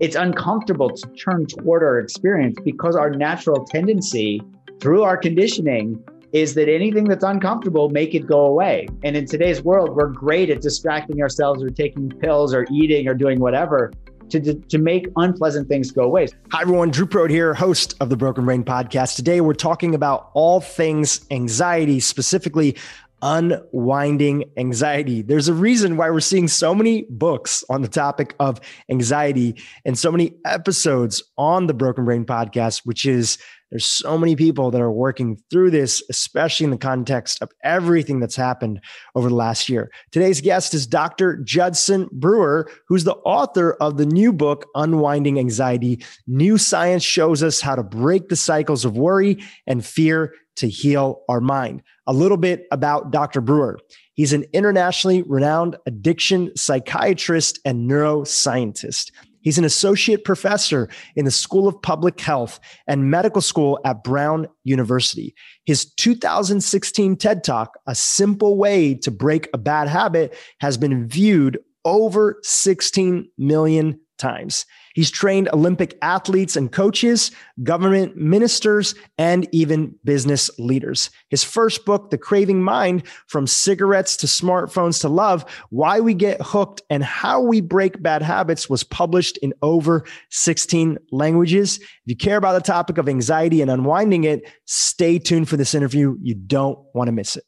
it's uncomfortable to turn toward our experience because our natural tendency through our conditioning is that anything that's uncomfortable, make it go away. And in today's world, we're great at distracting ourselves or taking pills or eating or doing whatever to, to make unpleasant things go away. Hi, everyone. Dhru Purohit here, host of the Broken Brain Podcast. Today, we're talking about all things anxiety, specifically unwinding anxiety. There's a reason why we're seeing so many books on the topic of anxiety and so many episodes on the Broken Brain podcast, which is there's so many people that are working through this, especially in the context of everything that's happened over the last year. Today's guest is Dr. Judson Brewer, who's the author of the new book, Unwinding Anxiety. New science shows us how to break the cycles of worry and fear to heal our mind. A little bit about Dr. Brewer. He's an internationally renowned addiction psychiatrist and neuroscientist. He's an associate professor in the School of Public Health and Medical School at Brown University. His 2016 TED Talk, A Simple Way to Break a Bad Habit, has been viewed over 16 million times. He's trained Olympic athletes and coaches, government ministers, and even business leaders. His first book, The Craving Mind From Cigarettes to Smartphones to Love Why We Get Hooked and How We Break Bad Habits, was published in over 16 languages. If you care about the topic of anxiety and unwinding it, stay tuned for this interview. You don't want to miss it.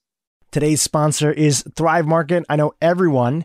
Today's sponsor is Thrive Market. I know everyone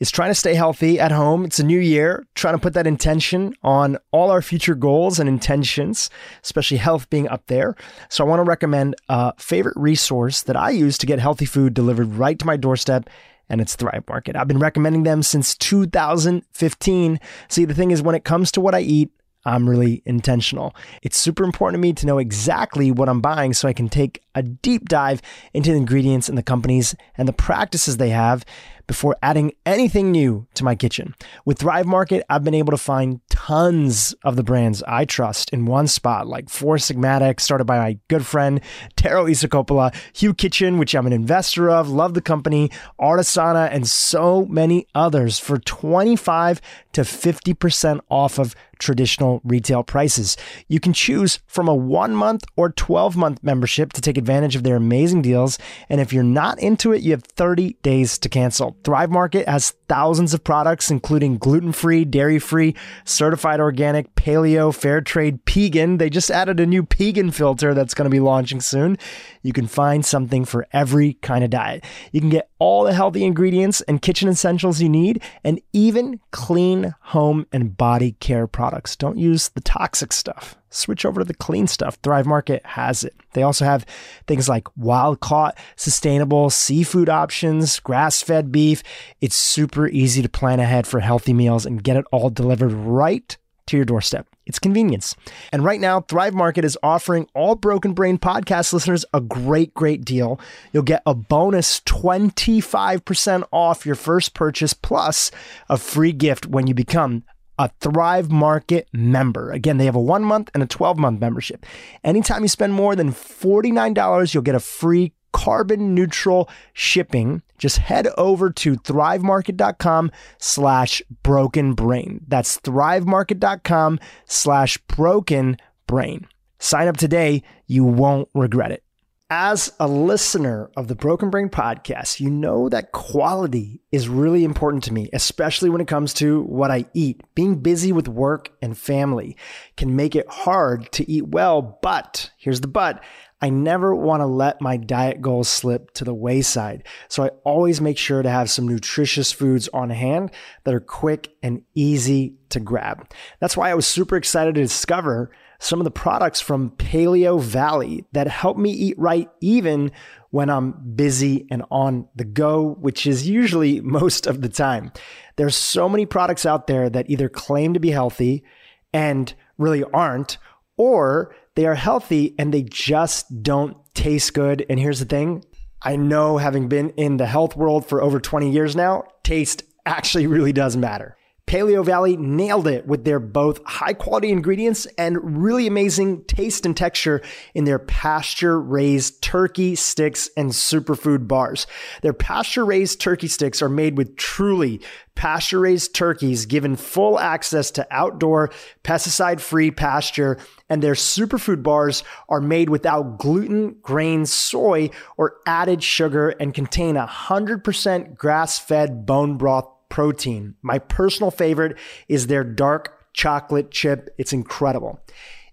is trying to stay healthy at home. It's a new year, trying to put that intention on all our future goals and intentions, especially health being up there. So I want to recommend a favorite resource that I use to get healthy food delivered right to my doorstep and it's Thrive Market. I've been recommending them since 2015. See, the thing is, when it comes to what I eat, I'm really intentional. It's super important to me to know exactly what I'm buying so I can take a deep dive into the ingredients and the companies and the practices they have before adding anything new to my kitchen. With Thrive Market, I've been able to find tons of the brands I trust in one spot, like Four Sigmatic, started by my good friend Tero Isokauppila, Hu Kitchen, which I'm an investor of, love the company, Artisana, and so many others for 25 to 50% off of traditional retail prices. You can choose from a one month or 12 month membership to take advantage of their amazing deals. And if you're not into it, you have 30 days to cancel. Thrive Market has thousands of products, including gluten free, dairy free, certified organic, paleo, fair trade, vegan. They just added a new vegan filter that's going to be launching soon. You can find something for every kind of diet. You can get all the healthy ingredients and kitchen essentials you need, and even clean home and body care products. Don't use the toxic stuff. Switch over to the clean stuff. Thrive Market has it. They also have things like wild caught, sustainable seafood options, grass fed beef. It's super easy to plan ahead for healthy meals and get it all delivered right to your doorstep. It's convenience. And right now, Thrive Market is offering all Broken Brain podcast listeners a great, great deal. You'll get a bonus 25% off your first purchase plus a free gift when you become a Thrive Market member. Again, they have a one month and a 12 month membership. Anytime you spend more than $49, you'll get a free carbon neutral shipping, just head over to thrivemarket.com slash broken brain. That's thrivemarket.com slash broken brain. Sign up today. You won't regret it. As a listener of the Broken Brain podcast, you know that quality is really important to me, especially when it comes to what I eat. Being busy with work and family can make it hard to eat well, but here's the but. I never want to let my diet goals slip to the wayside. So I always make sure to have some nutritious foods on hand that are quick and easy to grab. That's why I was super excited to discover some of the products from Paleo Valley that help me eat right even when I'm busy and on the go, which is usually most of the time. There's so many products out there that either claim to be healthy and really aren't, or they are healthy and they just don't taste good. And here's the thing I know, having been in the health world for over 20 years now, taste actually really does matter. Paleo Valley nailed it with their both high quality ingredients and really amazing taste and texture in their pasture raised turkey sticks and superfood bars. Their pasture raised turkey sticks are made with truly pasture raised turkeys given full access to outdoor pesticide free pasture and their superfood bars are made without gluten, grain, soy, or added sugar and contain 100% grass fed bone broth protein. My personal favorite is their dark chocolate chip. It's incredible.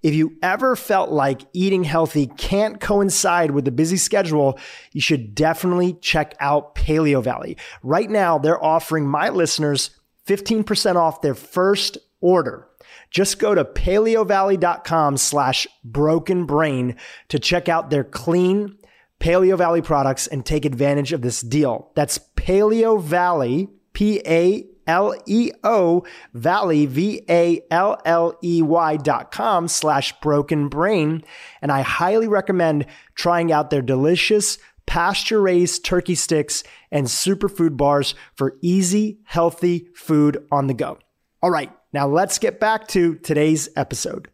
If you ever felt like eating healthy can't coincide with the busy schedule, you should definitely check out Paleo Valley. Right now, they're offering my listeners 15% off their first order. Just go to paleovalley.com slash broken brain to check out their clean Paleo Valley products and take advantage of this deal. That's Paleo Valley, P A L E O Valley, V A L L E Y dot com slash broken brain. And I highly recommend trying out their delicious pasture raised turkey sticks and superfood bars for easy, healthy food on the go. All right, now let's get back to today's episode.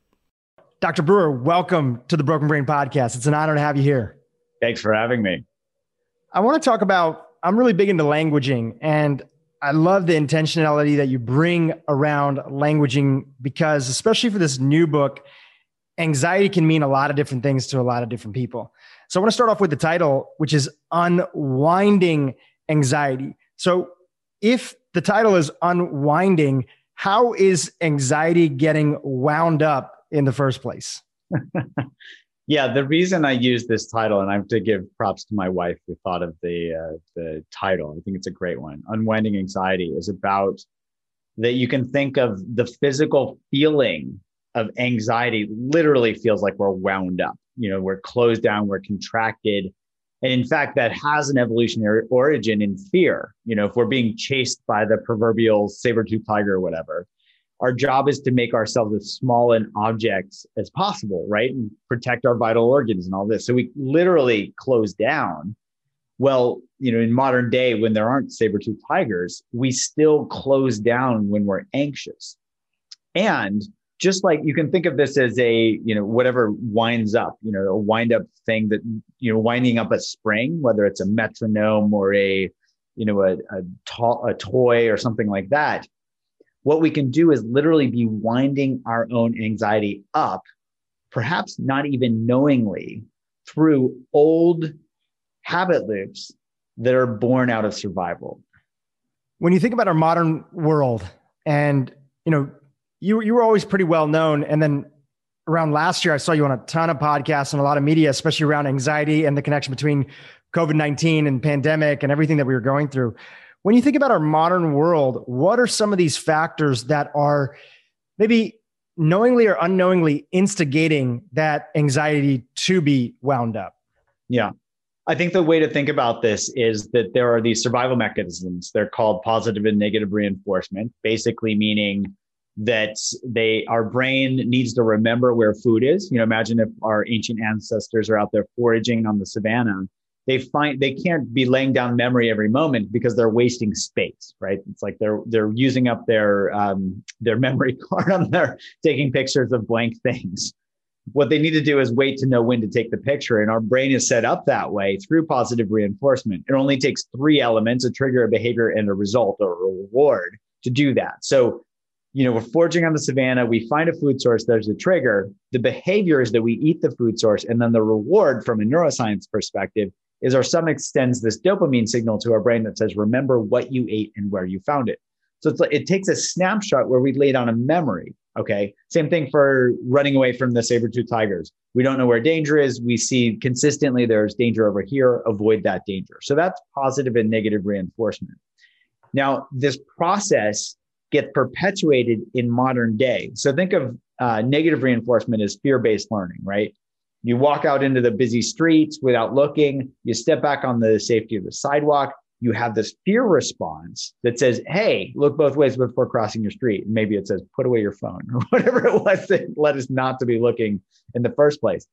Dr. Brewer, welcome to the Broken Brain Podcast. It's an honor to have you here. Thanks for having me. I want to talk about, I'm really big into languaging and I love the intentionality that you bring around languaging because, especially for this new book, anxiety can mean a lot of different things to a lot of different people. So, I want to start off with the title, which is Unwinding Anxiety. So, if the title is Unwinding, how is anxiety getting wound up in the first place? yeah, the reason I use this title, and I have to give props to my wife who thought of the uh, the title. I think it's a great one. Unwinding anxiety is about that you can think of the physical feeling of anxiety. Literally feels like we're wound up. You know, we're closed down, we're contracted, and in fact, that has an evolutionary origin in fear. You know, if we're being chased by the proverbial saber tooth tiger or whatever, our job is to make ourselves as small an objects as possible, right? And protect our vital organs and all this. So we literally close down. Well, you know, in modern day, when there aren't saber-toothed tigers, we still close down when we're anxious. And just like you can think of this as a, you know, whatever winds up, you know, a wind up thing that, you know, winding up a spring, whether it's a metronome or a, you know, a, a, to- a toy or something like that what we can do is literally be winding our own anxiety up, perhaps not even knowingly, through old habit loops that are born out of survival. When you think about our modern world, and you know, you you were always pretty well known, and then around last year, I saw you on a ton of podcasts and a lot of media, especially around anxiety and the connection between COVID nineteen and pandemic and everything that we were going through. When you think about our modern world, what are some of these factors that are maybe knowingly or unknowingly instigating that anxiety to be wound up? Yeah. I think the way to think about this is that there are these survival mechanisms. They're called positive and negative reinforcement, basically meaning that they our brain needs to remember where food is. You know, imagine if our ancient ancestors are out there foraging on the savannah they find they can't be laying down memory every moment because they're wasting space right? It's like they're they're using up their um, their memory card on their taking pictures of blank things. What they need to do is wait to know when to take the picture and our brain is set up that way through positive reinforcement. It only takes three elements a trigger a behavior and a result or a reward to do that. So you know we're foraging on the savannah we find a food source there's a trigger the behavior is that we eat the food source and then the reward from a neuroscience perspective is our stomach sends this dopamine signal to our brain that says, remember what you ate and where you found it. So like, it takes a snapshot where we lay down a memory. Okay. Same thing for running away from the saber-tooth tigers. We don't know where danger is. We see consistently there's danger over here. Avoid that danger. So that's positive and negative reinforcement. Now, this process gets perpetuated in modern day. So think of uh, negative reinforcement as fear-based learning, right? You walk out into the busy streets without looking. You step back on the safety of the sidewalk. You have this fear response that says, Hey, look both ways before crossing your street. And maybe it says, Put away your phone or whatever it was that led us not to be looking in the first place.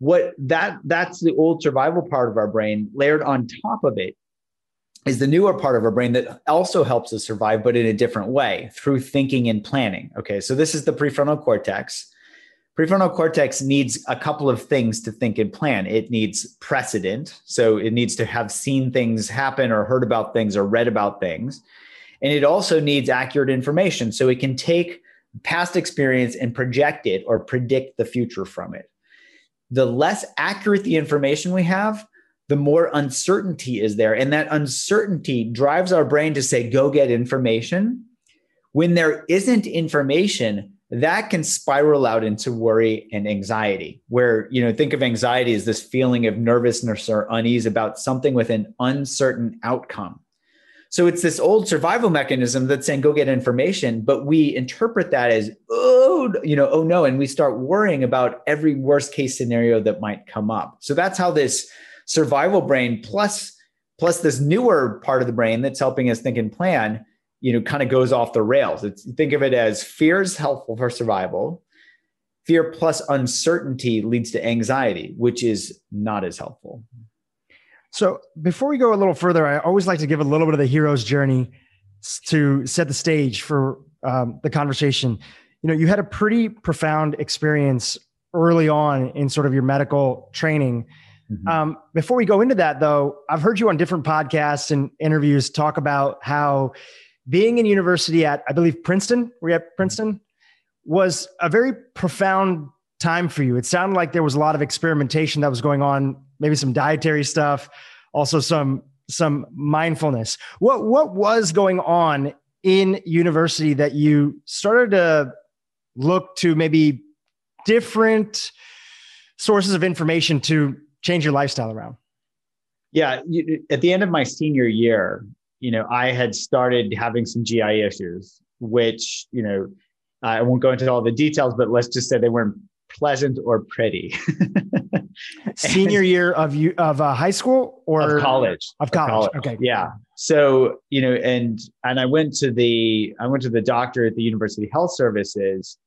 What that that's the old survival part of our brain layered on top of it is the newer part of our brain that also helps us survive, but in a different way through thinking and planning. Okay, so this is the prefrontal cortex. Prefrontal cortex needs a couple of things to think and plan. It needs precedent. So it needs to have seen things happen or heard about things or read about things. And it also needs accurate information. So it can take past experience and project it or predict the future from it. The less accurate the information we have, the more uncertainty is there. And that uncertainty drives our brain to say, go get information. When there isn't information, that can spiral out into worry and anxiety where you know think of anxiety as this feeling of nervousness or unease about something with an uncertain outcome. So it's this old survival mechanism that's saying go get information but we interpret that as oh you know oh no and we start worrying about every worst case scenario that might come up. So that's how this survival brain plus plus this newer part of the brain that's helping us think and plan you know kind of goes off the rails. It's think of it as fear is helpful for survival. Fear plus uncertainty leads to anxiety which is not as helpful. So before we go a little further i always like to give a little bit of the hero's journey to set the stage for um, the conversation. You know you had a pretty profound experience early on in sort of your medical training. Mm-hmm. um, before we go into that though i've heard you on different podcasts and interviews talk about how being in university at, I believe, Princeton, were you at mm-hmm. Princeton? Was a very profound time for you. It sounded like there was a lot of experimentation that was going on, maybe some dietary stuff, also some some mindfulness. What what was going on in university that you started to look to maybe different sources of information to change your lifestyle around? Yeah, at the end of my senior year, you know, I had started having some GI issues, which, you know, I won't go into all the details, but let's just say they weren't pleasant or pretty. Senior year of you of uh, high school or of college of college. Okay. Yeah. So you know, and and I went to the I went to the doctor at the University Health Services,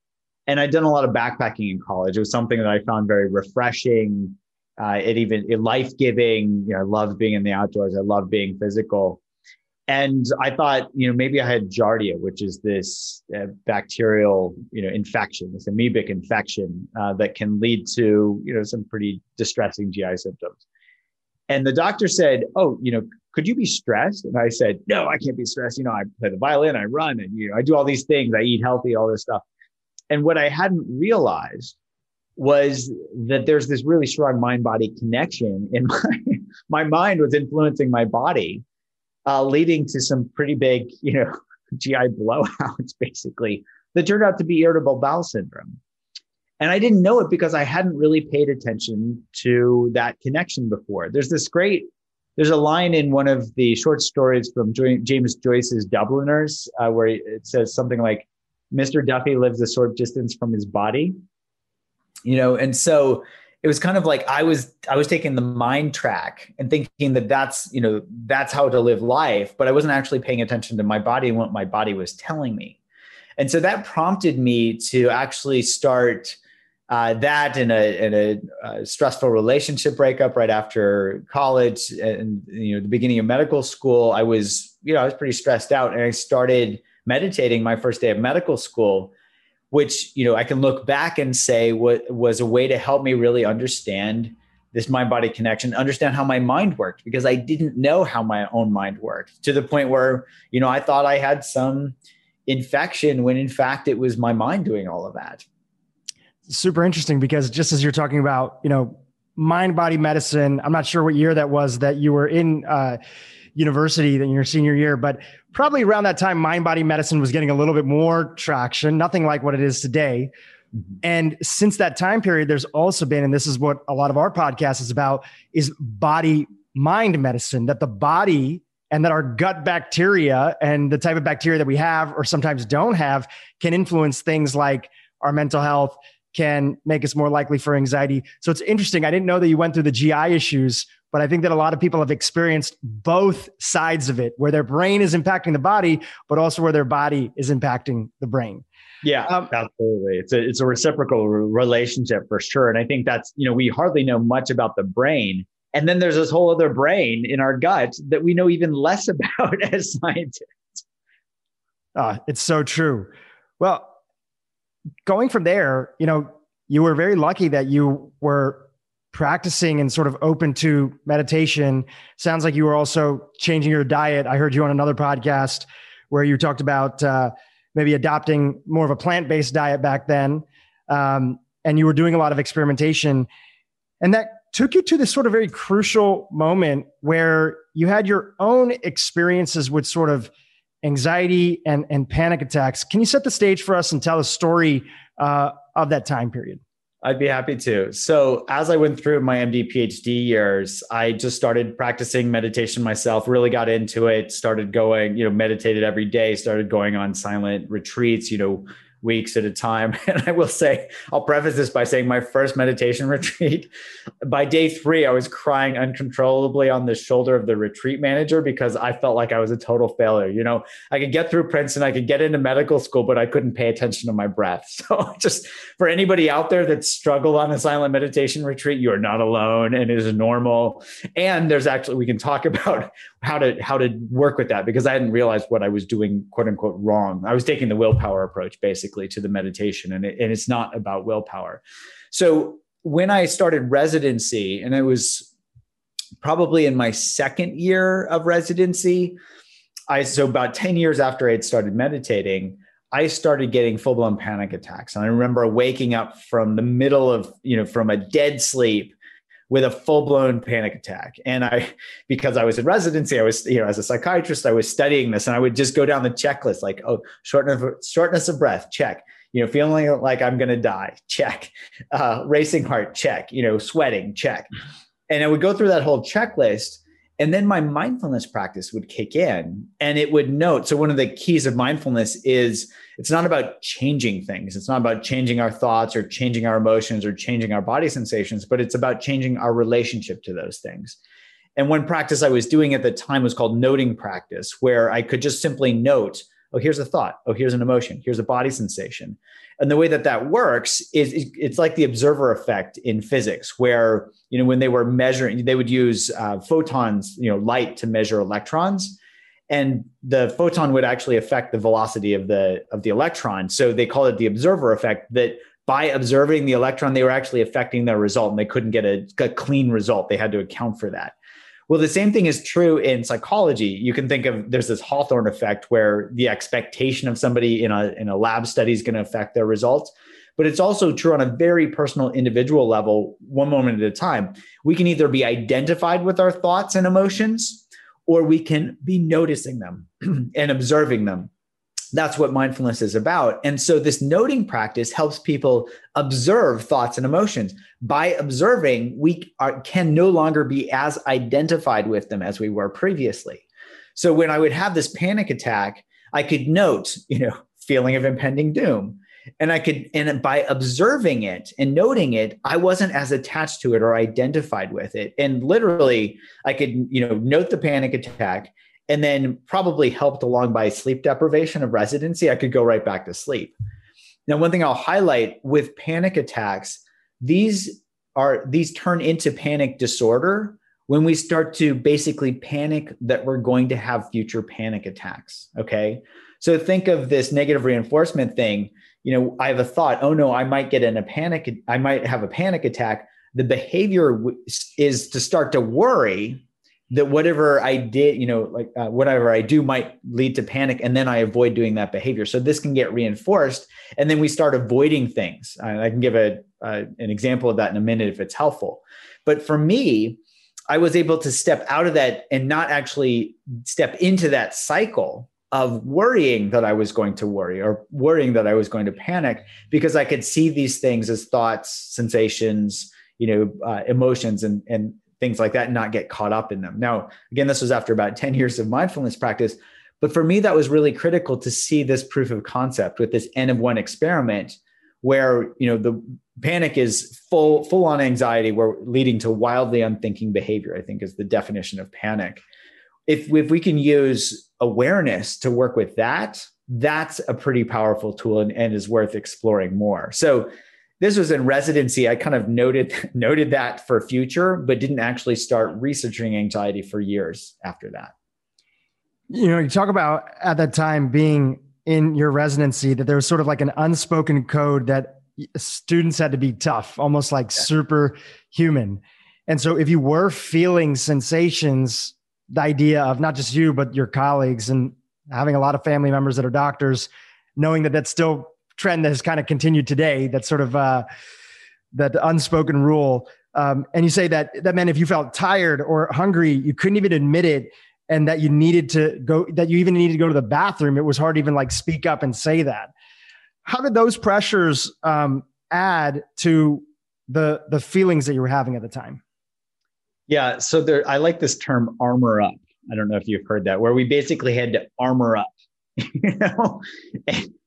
and I'd done a lot of backpacking in college. It was something that I found very refreshing. Uh, it even it life giving. You know, I loved being in the outdoors. I love being physical and I thought, you know, maybe I had Giardia, which is this uh, bacterial, you know, infection, this amoebic infection uh, that can lead to, you know, some pretty distressing GI symptoms. And the doctor said, "Oh, you know, could you be stressed?" And I said, "No, I can't be stressed. You know, I play the violin, I run, and you know, I do all these things. I eat healthy, all this stuff." And what I hadn't realized was that there's this really strong mind-body connection, and my my mind was influencing my body uh, leading to some pretty big, you know, GI blowouts, basically, that turned out to be irritable bowel syndrome. And I didn't know it because I hadn't really paid attention to that connection before. There's this great, there's a line in one of the short stories from James Joyce's Dubliners uh, where it says something like, Mr. Duffy lives a short distance from his body. You know, and so it was kind of like I was I was taking the mind track and thinking that that's you know that's how to live life, but I wasn't actually paying attention to my body and what my body was telling me, and so that prompted me to actually start uh, that in a in a, a stressful relationship breakup right after college and you know the beginning of medical school. I was you know I was pretty stressed out, and I started meditating my first day of medical school which you know I can look back and say what was a way to help me really understand this mind body connection, understand how my mind worked because I didn't know how my own mind worked to the point where you know I thought I had some infection when in fact it was my mind doing all of that. Super interesting because just as you're talking about, you know, mind body medicine, I'm not sure what year that was that you were in uh, university than your senior year, but probably around that time, mind body medicine was getting a little bit more traction, nothing like what it is today. Mm-hmm. And since that time period, there's also been, and this is what a lot of our podcast is about, is body mind medicine, that the body and that our gut bacteria and the type of bacteria that we have or sometimes don't have can influence things like our mental health, can make us more likely for anxiety. So it's interesting. I didn't know that you went through the GI issues but I think that a lot of people have experienced both sides of it, where their brain is impacting the body, but also where their body is impacting the brain. Yeah, um, absolutely. It's a it's a reciprocal relationship for sure, and I think that's you know we hardly know much about the brain And then there's this whole other brain in our gut that we know even less about as scientists. Uh, it's so true. Well, going from there, you know, you were very lucky that you were practicing and sort of open to meditation. Sounds like you were also changing your diet. I heard you on another podcast where you talked about uh, maybe adopting more of a plant based diet back then. Um, and you were doing a lot of experimentation. And that took you to this sort of very crucial moment where you had your own experiences with sort of anxiety and, and panic attacks. Can you set the stage for us and tell a story uh, of that time period? I'd be happy to. So, as I went through my MD PhD years, I just started practicing meditation myself, really got into it, started going, you know, meditated every day, started going on silent retreats, you know, weeks at a time. And I will say, I'll preface this by saying my first meditation retreat, by day three, I was crying uncontrollably on the shoulder of the retreat manager because I felt like I was a total failure. You know, I could get through Princeton, I could get into medical school, but I couldn't pay attention to my breath. So just for anybody out there that struggled on a silent meditation retreat, you are not alone and it is normal. And there's actually, we can talk about how to how to work with that because I hadn't realized what I was doing, quote unquote, wrong. I was taking the willpower approach basically to the meditation, and, it, and it's not about willpower. So when I started residency, and it was probably in my second year of residency, I so about ten years after I had started meditating. I started getting full blown panic attacks. And I remember waking up from the middle of, you know, from a dead sleep with a full blown panic attack. And I, because I was in residency, I was, you know, as a psychiatrist, I was studying this and I would just go down the checklist like, oh, shortness of, shortness of breath, check. You know, feeling like I'm going to die, check. Uh, racing heart, check. You know, sweating, check. And I would go through that whole checklist and then my mindfulness practice would kick in and it would note. So, one of the keys of mindfulness is it's not about changing things. It's not about changing our thoughts or changing our emotions or changing our body sensations, but it's about changing our relationship to those things. And one practice I was doing at the time was called noting practice, where I could just simply note, oh, here's a thought. Oh, here's an emotion. Here's a body sensation. And the way that that works is it's like the observer effect in physics, where you know when they were measuring, they would use uh, photons, you know, light to measure electrons, and the photon would actually affect the velocity of the of the electron. So they call it the observer effect. That by observing the electron, they were actually affecting their result, and they couldn't get a, a clean result. They had to account for that. Well, the same thing is true in psychology. You can think of there's this Hawthorne effect where the expectation of somebody in a in a lab study is going to affect their results. But it's also true on a very personal individual level, one moment at a time. We can either be identified with our thoughts and emotions, or we can be noticing them and observing them that's what mindfulness is about. And so this noting practice helps people observe thoughts and emotions. By observing, we are, can no longer be as identified with them as we were previously. So when I would have this panic attack, I could note, you know, feeling of impending doom. And I could, and by observing it and noting it, I wasn't as attached to it or identified with it. And literally, I could, you know, note the panic attack and then probably helped along by sleep deprivation of residency, I could go right back to sleep. Now, one thing I'll highlight with panic attacks, these are these turn into panic disorder when we start to basically panic that we're going to have future panic attacks. Okay. So think of this negative reinforcement thing. You know, I have a thought, oh no, I might get in a panic, I might have a panic attack. The behavior is to start to worry that whatever I did, you know, like uh, whatever I do might lead to panic, and then I avoid doing that behavior. So this can get reinforced, and then we start avoiding things. I can give a uh, an example of that in a minute if it's helpful. But for me, I was able to step out of that and not actually step into that cycle of worrying that I was going to worry or worrying that I was going to panic because I could see these things as thoughts, sensations, you know, uh, emotions, and and things like that and not get caught up in them. Now, again, this was after about 10 years of mindfulness practice. But for me, that was really critical to see this proof of concept with this N of one experiment where you know the panic is full full on anxiety where leading to wildly unthinking behavior i think is the definition of panic if, if we can use awareness to work with that that's a pretty powerful tool and, and is worth exploring more so this was in residency. I kind of noted noted that for future, but didn't actually start researching anxiety for years after that. You know, you talk about at that time being in your residency that there was sort of like an unspoken code that students had to be tough, almost like yeah. superhuman. And so if you were feeling sensations, the idea of not just you, but your colleagues and having a lot of family members that are doctors, knowing that that's still trend that has kind of continued today, that sort of uh, that unspoken rule. Um, and you say that that meant if you felt tired or hungry, you couldn't even admit it and that you needed to go that you even needed to go to the bathroom. It was hard to even like speak up and say that. How did those pressures um, add to the the feelings that you were having at the time yeah so there i like this term armor up i don't know if you've heard that where we basically had to armor up you know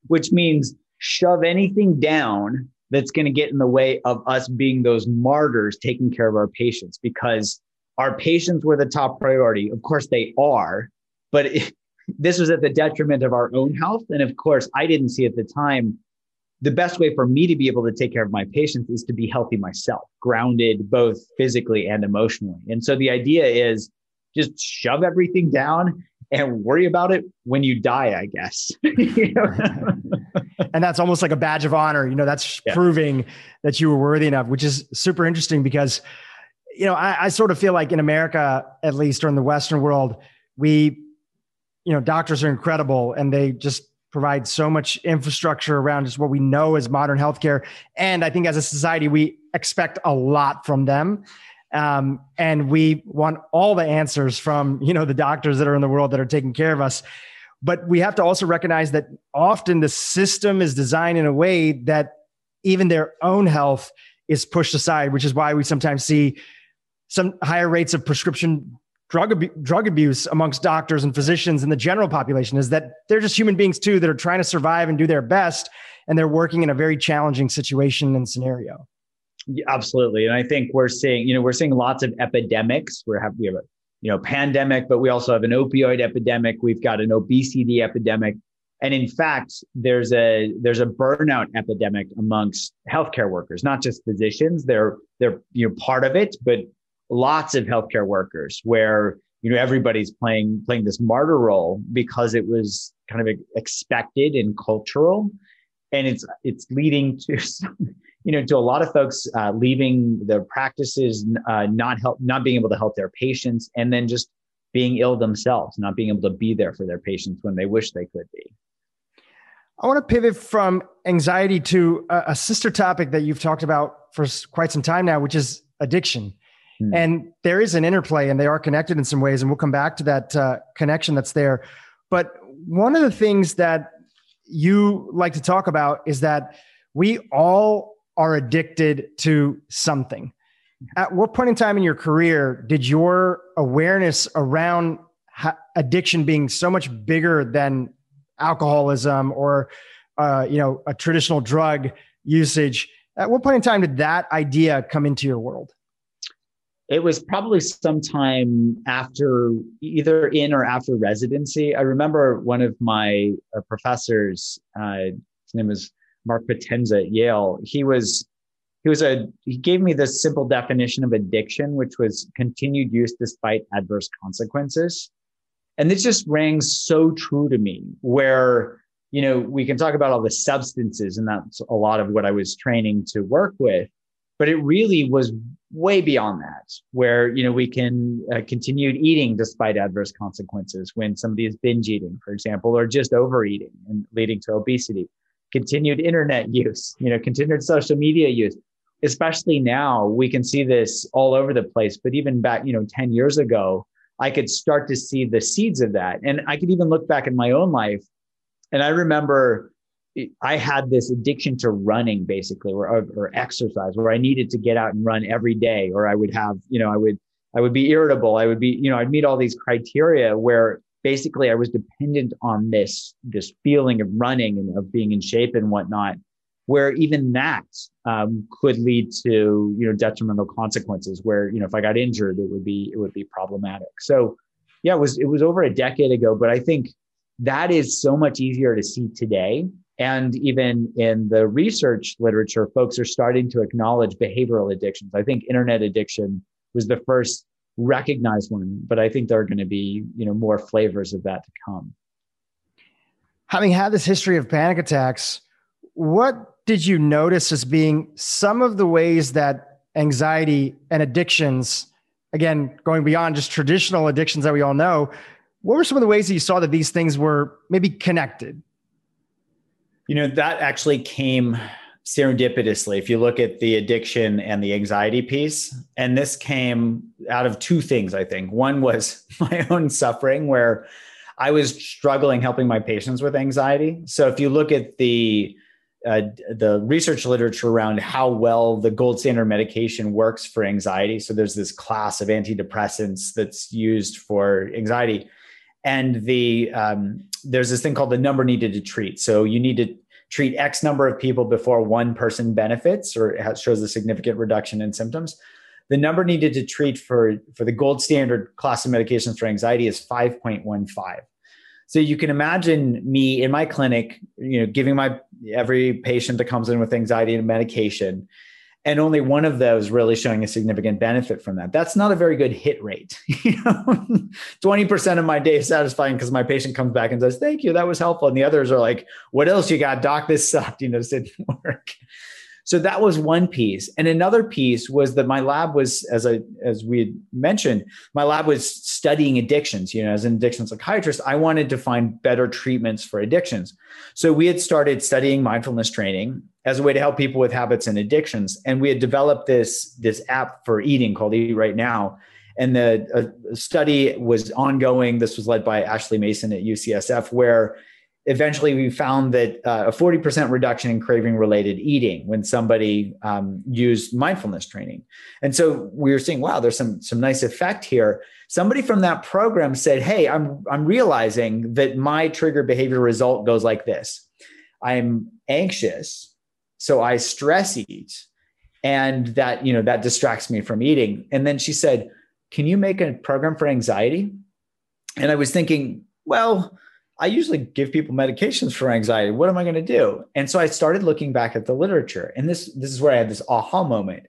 which means shove anything down that's going to get in the way of us being those martyrs taking care of our patients because our patients were the top priority. Of course, they are, but it, this was at the detriment of our own health. And of course, I didn't see at the time the best way for me to be able to take care of my patients is to be healthy myself, grounded both physically and emotionally. And so the idea is just shove everything down and worry about it when you die, I guess. and that's almost like a badge of honor. You know, that's yeah. proving that you were worthy enough, which is super interesting because you know, I, I sort of feel like in America, at least, or in the Western world, we, you know, doctors are incredible and they just provide so much infrastructure around just what we know as modern healthcare. And I think as a society, we expect a lot from them. Um, and we want all the answers from you know the doctors that are in the world that are taking care of us but we have to also recognize that often the system is designed in a way that even their own health is pushed aside which is why we sometimes see some higher rates of prescription drug abu- drug abuse amongst doctors and physicians in the general population is that they're just human beings too that are trying to survive and do their best and they're working in a very challenging situation and scenario. Yeah, absolutely. And i think we're seeing you know we're seeing lots of epidemics. We have we have a you know pandemic but we also have an opioid epidemic. We've got an obesity epidemic. And in fact there's a there's a burnout epidemic amongst healthcare workers not just physicians. They're they're you know part of it but lots of healthcare workers where you know everybody's playing playing this martyr role because it was kind of expected and cultural. And it's it's leading to you know to a lot of folks uh, leaving their practices uh, not help not being able to help their patients and then just being ill themselves not being able to be there for their patients when they wish they could be. I want to pivot from anxiety to a, a sister topic that you've talked about for quite some time now which is addiction Hmm. And there is an interplay and they are connected in some ways. And we'll come back to that uh, connection that's there. But one of the things that you like to talk about is that we all are addicted to something. At what point in time in your career did your awareness around addiction being so much bigger than alcoholism or uh, you know a traditional drug usage? At what point in time did that idea come into your world? It was probably sometime after either in or after residency. I remember one of my uh, professors, uh, his name was Mark Potenza at Yale. He was he was a he gave me this simple definition of addiction, which was continued use despite adverse consequences. And this just rang so true to me, where you know we can talk about all the substances, and that's a lot of what I was training to work with but it really was way beyond that where you know we can uh, continue eating despite adverse consequences when somebody is binge eating for example or just overeating and leading to obesity. Continued internet use you know continued social media use. Especially now we can see this all over the place but even back you know 10 years ago i could start to see the seeds of that. And i could even look back in my own life and i remember I had this addiction to running basically or, or exercise where I needed to get out and run every day or I would have, you know, I would, I would be irritable. I would be, you know, I'd meet all these criteria where basically I was dependent on this, this feeling of running and of being in shape and whatnot, where even that um, could lead to, you know, detrimental consequences where, you know, if I got injured, it would be, it would be problematic. So yeah, it was, it was over a decade ago, but I think that is so much easier to see today And even in the research literature, folks are starting to acknowledge behavioral addictions. I think internet addiction was the first recognized one, but I think there are going to be, you know, more flavors of that to come. Having had this history of panic attacks, what did you notice as being some of the ways that anxiety and addictions, again, going beyond just traditional addictions that we all know, what were some of the ways that you saw that these things were maybe connected? You know, that actually came serendipitously if you look at the addiction and the anxiety piece. And this came out of two things i think. One was my own suffering where i was struggling helping my patients with anxiety. So if you look at the uh, the research literature around how well the gold standard medication works for anxiety so there's this class of antidepressants that's used for anxiety and the um, there's this thing called the number needed to treat so you need to treat X number of people before one person benefits or shows a significant reduction in symptoms. The number needed to treat for, for the gold standard class of medications for anxiety is 5.15. So you can imagine me in my clinic, you know, giving my every patient that comes in with anxiety and medication and only one of those really showing a significant benefit from that. That's not a very good hit rate. you know, 20% of my day is satisfying because my patient comes back and says, thank you, that was helpful. And the others are like, what else you got, doc? This sucked, you know, this didn't work. So that was one piece. And another piece was that my lab was, as I as we had mentioned, my lab was studying addictions. You know, as an addiction psychiatrist, I wanted to find better treatments for addictions. So we had started studying mindfulness training as a way to help people with habits and addictions. And we had developed this, this app for eating called Eat Right Now. And the study was ongoing. This was led by Ashley Mason at UCSF, where eventually we found that uh, a 40% reduction in craving related eating when somebody um, used mindfulness training. And so we were seeing wow there's some some nice effect here. Somebody from that program said hey i'm i'm realizing that my trigger behavior result goes like this. I'm anxious so i stress eat and that you know that distracts me from eating. And then she said can you make a program for anxiety? And i was thinking well I usually give people medications for anxiety. What am I going to do? And so I started looking back at the literature, and this this is where I had this aha moment.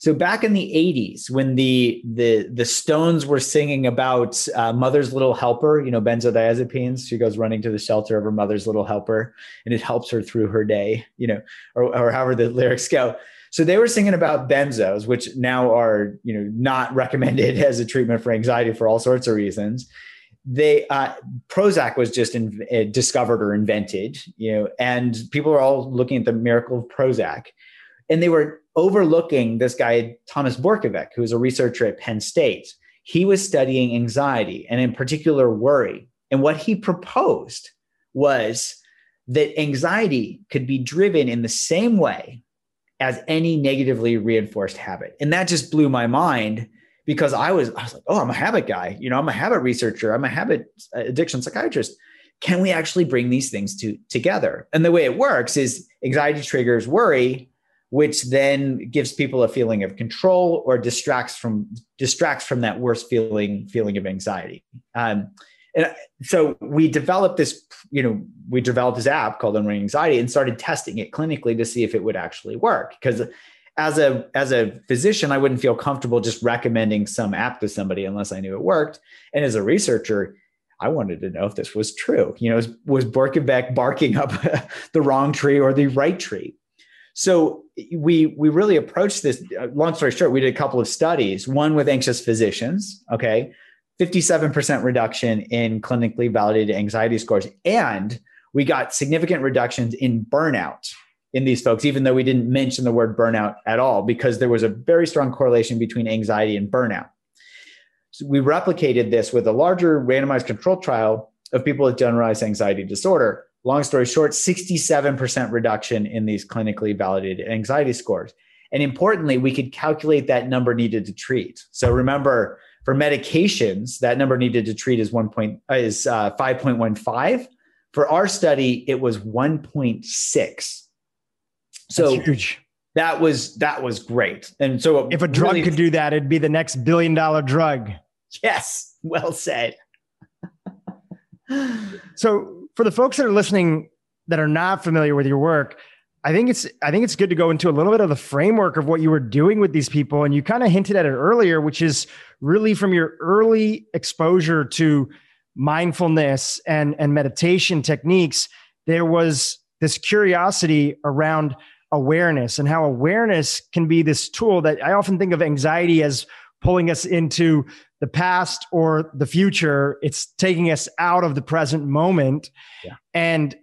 So back in the 80s, when the the the Stones were singing about uh, Mother's Little Helper, you know, benzodiazepines, she goes running to the shelter of her mother's little helper, and it helps her through her day, you know, or, or however the lyrics go. So they were singing about benzos, which now are you know not recommended as a treatment for anxiety for all sorts of reasons they uh, Prozac was just in, uh, discovered or invented, you know, and people are all looking at the miracle of Prozac, and they were overlooking this guy Thomas Borkovec, who was a researcher at Penn State. He was studying anxiety and in particular worry, and what he proposed was that anxiety could be driven in the same way as any negatively reinforced habit, and that just blew my mind because I was, I was like, oh, I'm a habit guy. You know, I'm a habit researcher. I'm a habit uh, addiction psychiatrist. Can we actually bring these things to, together? And the way it works is anxiety triggers worry, which then gives people a feeling of control or distracts from distracts from that worst feeling feeling of anxiety. Um, and so we developed this, you know, we developed this app called Unwinding Anxiety and started testing it clinically to see if it would actually work. Because as a as a physician, I wouldn't feel comfortable just recommending some app to somebody unless I knew it worked. And as a researcher, I wanted to know if this was true. You know, was, was Borkovec barking up the wrong tree or the right tree? So we we really approached this. Uh, long story short, we did a couple of studies. One with anxious physicians. Okay, fifty-seven percent reduction in clinically validated anxiety scores, and we got significant reductions in burnout in these folks, even though we didn't mention the word burnout at all, because there was a very strong correlation between anxiety and burnout. So we replicated this with a larger randomized control trial of people with generalized anxiety disorder. Long story short, 67% reduction in these clinically validated anxiety scores. And importantly, we could calculate that number needed to treat. So remember, for medications, that number needed to treat is one point is uh, 5.15. For our study, it was 1.6. So That's huge. That was that was great. And so if a drug really, could do that, it'd be the next billion dollar drug. Yes, well said. so for the folks that are listening that are not familiar with your work, I think it's I think it's good to go into a little bit of the framework of what you were doing with these people, and you kind of hinted at it earlier, which is really from your early exposure to mindfulness and and meditation techniques. There was this curiosity around awareness and how awareness can be this tool that I often think of anxiety as pulling us into the past or the future. It's taking us out of the present moment. Yeah. And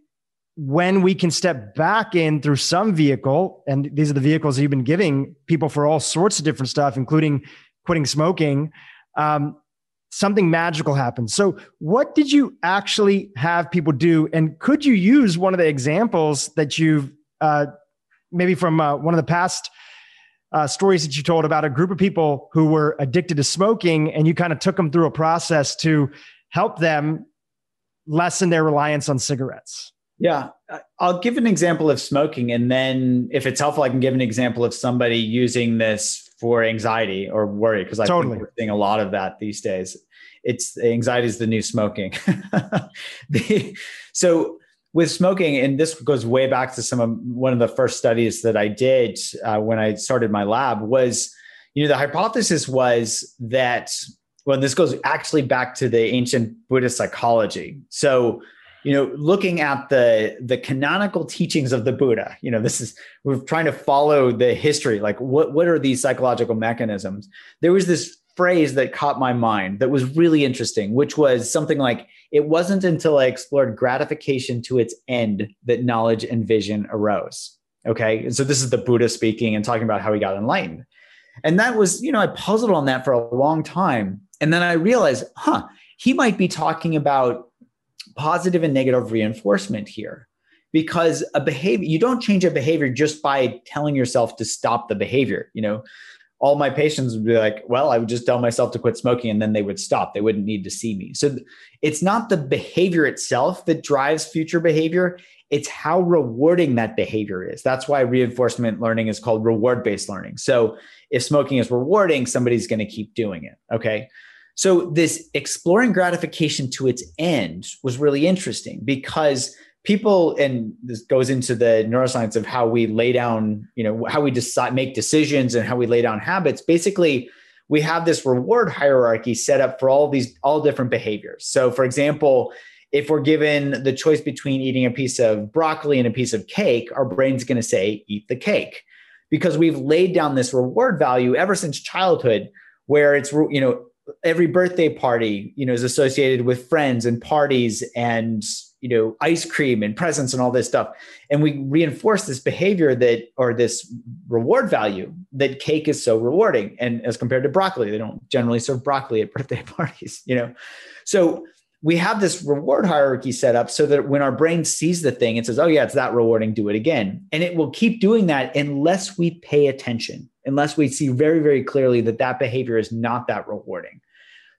when we can step back in through some vehicle, and these are the vehicles you've been giving people for all sorts of different stuff, including quitting smoking, um, something magical happens. So, what did you actually have people do? And could you use one of the examples that you've uh, maybe from uh, one of the past uh, stories that you told about a group of people who were addicted to smoking, and you kind of took them through a process to help them lessen their reliance on cigarettes? Yeah, I'll give an example of smoking, and then if it's helpful, I can give an example of somebody using this for anxiety or worry because I totally. think we're seeing a lot of that these days. It's anxiety is the new smoking. the, so with smoking, and this goes way back to some of one of the first studies that I did uh, when I started my lab was, you know, the hypothesis was that well, this goes actually back to the ancient Buddhist psychology. So you know looking at the the canonical teachings of the buddha you know this is we're trying to follow the history like what what are these psychological mechanisms there was this phrase that caught my mind that was really interesting which was something like it wasn't until i explored gratification to its end that knowledge and vision arose. Okay? And so this is the buddha speaking and talking about how he got enlightened. And that was you know i puzzled on that for a long time. And then i realized huh he might be talking about positive and negative reinforcement here. Because a behavior you don't change a behavior just by telling yourself to stop the behavior you know all my patients would be like well i would just tell myself to quit smoking and then they would stop. They wouldn't need to see me. So it's not the behavior itself that drives future behavior. It's how rewarding that behavior is. That's why reinforcement learning is called reward based learning. So if smoking is rewarding somebody's going to keep doing it okay? So this exploring gratification to its end was really interesting because people and this goes into the neuroscience of how we lay down, you know, how we decide make decisions and how we lay down habits. Basically, we have this reward hierarchy set up for all these all different behaviors. So for example, if we're given the choice between eating a piece of broccoli and a piece of cake, our brain's going to say eat the cake because we've laid down this reward value ever since childhood where it's you know every birthday party you know is associated with friends and parties and you know ice cream and presents and all this stuff. And we reinforce this behavior that or this reward value that cake is so rewarding. And as compared to broccoli they don't generally serve broccoli at birthday parties you know? So we have this reward hierarchy set up so that when our brain sees the thing it says oh yeah it's that rewarding do it again. And it will keep doing that unless we pay attention unless we see very, very clearly that that behavior is not that rewarding.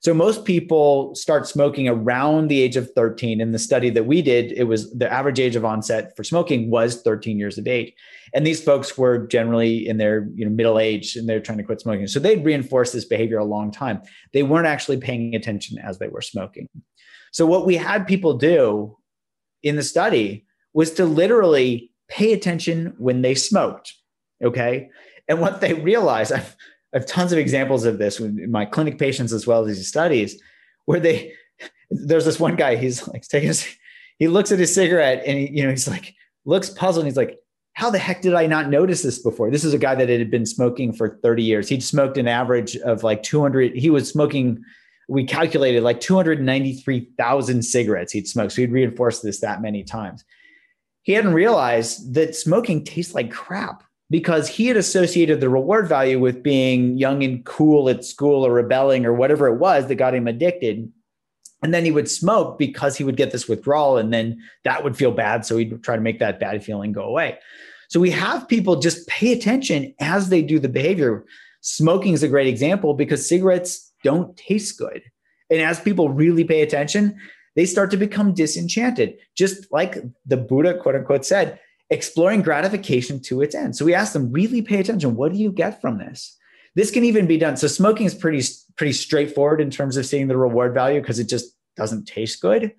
So most people start smoking around the age of 13. In the study that we did, it was the average age of onset for smoking was 13 years of age. And these folks were generally in their you know, middle age and they're trying to quit smoking. So they'd reinforced this behavior a long time. They weren't actually paying attention as they were smoking. So what we had people do in the study was to literally pay attention when they smoked. Okay. And what they realized, I've, I have tons of examples of this with my clinic patients as well as these studies, where they there's this one guy, he's like taking his, he looks at his cigarette and he, you know, he's like, looks puzzled. And he's like, how the heck did I not notice this before? This is a guy that had been smoking for 30 years. He'd smoked an average of like 200. He was smoking, we calculated like 293,000 cigarettes he'd smoked. So he'd reinforced this that many times. He hadn't realized that smoking tastes like crap because he had associated the reward value with being young and cool at school or rebelling or whatever it was that got him addicted. And then he would smoke because he would get this withdrawal and then that would feel bad. So he'd try to make that bad feeling go away. So we have people just pay attention as they do the behavior. Smoking is a great example because cigarettes don't taste good. And as people really pay attention, they start to become disenchanted. Just like the Buddha, quote unquote, said, exploring gratification to its end. So we asked them, really pay attention. What do you get from this? This can even be done. So smoking is pretty pretty straightforward in terms of seeing the reward value because it just doesn't taste good.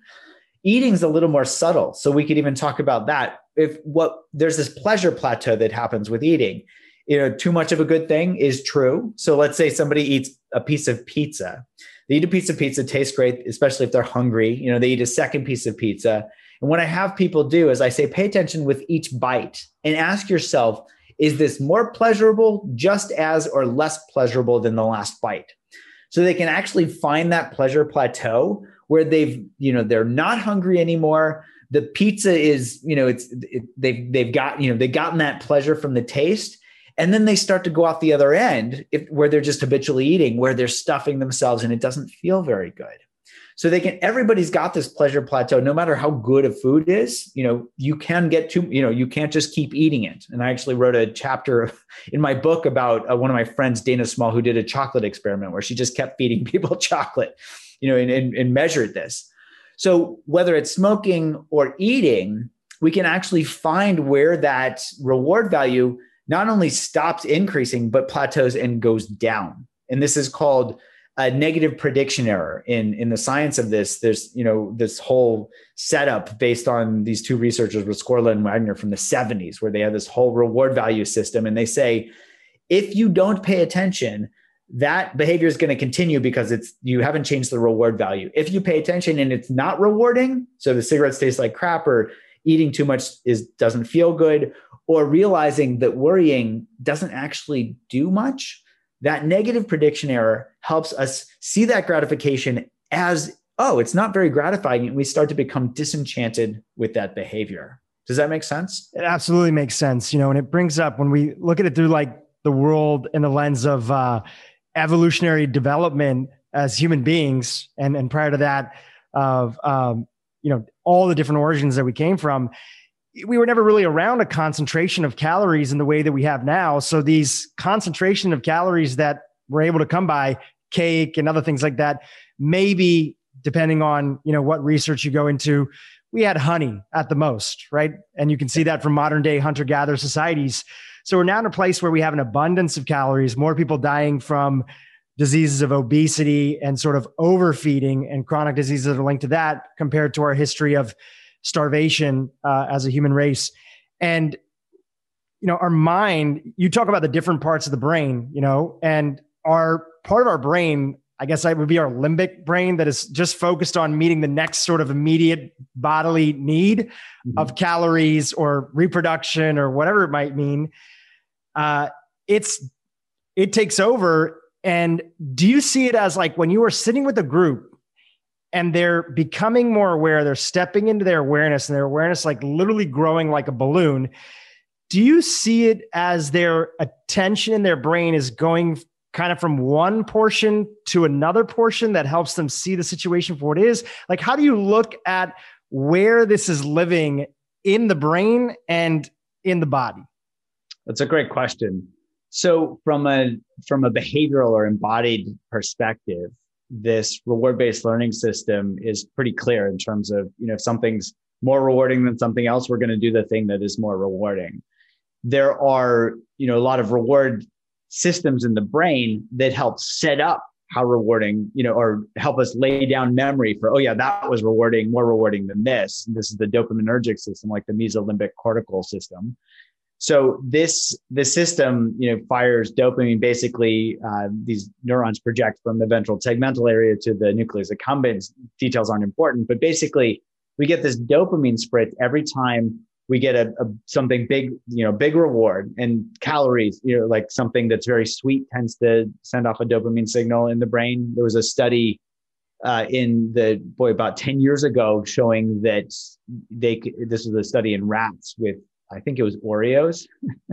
eating's a little more subtle so we could even talk about that if what there's this pleasure plateau that happens with eating you know too much of a good thing is true so let's say somebody eats a piece of pizza they eat a piece of pizza tastes great especially if they're hungry you know they eat a second piece of pizza and what i have people do is i say pay attention with each bite and ask yourself is this more pleasurable just as or less pleasurable than the last bite? So they can actually find that pleasure plateau where they've you know they're not hungry anymore. The pizza is you know it's it, they've they've got you know they've gotten that pleasure from the taste. And then they start to go off the other end if, where they're just habitually eating where they're stuffing themselves and it doesn't feel very good so they can everybody's got this pleasure plateau. No matter how good a food is you know you can get too you know you can't just keep eating it. And i actually wrote a chapter in my book about uh, one of my friends dana small who did a chocolate experiment where she just kept feeding people chocolate you know and, and, and measured this. So whether it's smoking or eating we can actually find where that reward value not only stops increasing but plateaus and goes down. And this is called a negative prediction error in in the science of this. There's you know this whole setup based on these two researchers with Rescorla and Wagner from the 70s where they have this whole reward value system and they say if you don't pay attention that behavior is going to continue because it's you haven't changed the reward value. If you pay attention and it's not rewarding so the cigarettes taste like crap or eating too much is doesn't feel good or realizing that worrying doesn't actually do much that negative prediction error helps us see that gratification as oh it's not very gratifying and we start to become disenchanted with that behavior. Does that make sense? It absolutely makes sense you know and it brings up when we look at it through like the world in the lens of uh, evolutionary development as human beings and and prior to that of um, you know all the different origins that we came from we were never really around a concentration of calories in the way that we have now. So these concentration of calories that we're able to come by, cake and other things like that, maybe depending on you know what research you go into, we had honey at the most, right? And you can see that from modern day hunter gatherer societies. So we're now in a place where we have an abundance of calories, more people dying from diseases of obesity and sort of overfeeding and chronic diseases that are linked to that compared to our history of starvation uh, as a human race. And, you know, our mind, you talk about the different parts of the brain, you know, and our part of our brain, I guess that would be our limbic brain that is just focused on meeting the next sort of immediate bodily need mm-hmm. of calories or reproduction or whatever it might mean. Uh, it's, it takes over. And do you see it as like when you are sitting with a group and they're becoming more aware they're stepping into their awareness and their awareness like literally growing like a balloon. Do you see it as their attention in their brain is going kind of from one portion to another portion that helps them see the situation for what it is? Like how do you look at where this is living in the brain and in the body? That's a great question. So from a from a behavioral or embodied perspective this reward based learning system is pretty clear in terms of you know if something's more rewarding than something else we're going to do the thing that is more rewarding. There are you know a lot of reward systems in the brain that help set up how rewarding you know or help us lay down memory for oh yeah that was rewarding more rewarding than this. This is the dopaminergic system like the mesolimbic cortical system so this the system, you know, fires dopamine. Basically, uh, these neurons project from the ventral tegmental area to the nucleus accumbens. Details aren't important, but basically, we get this dopamine spritz every time we get a, a, something big, you know, big reward and calories. You know, like something that's very sweet tends to send off a dopamine signal in the brain. There was a study uh, in the boy about 10 years ago showing that they this was a study in rats with I think it was Oreos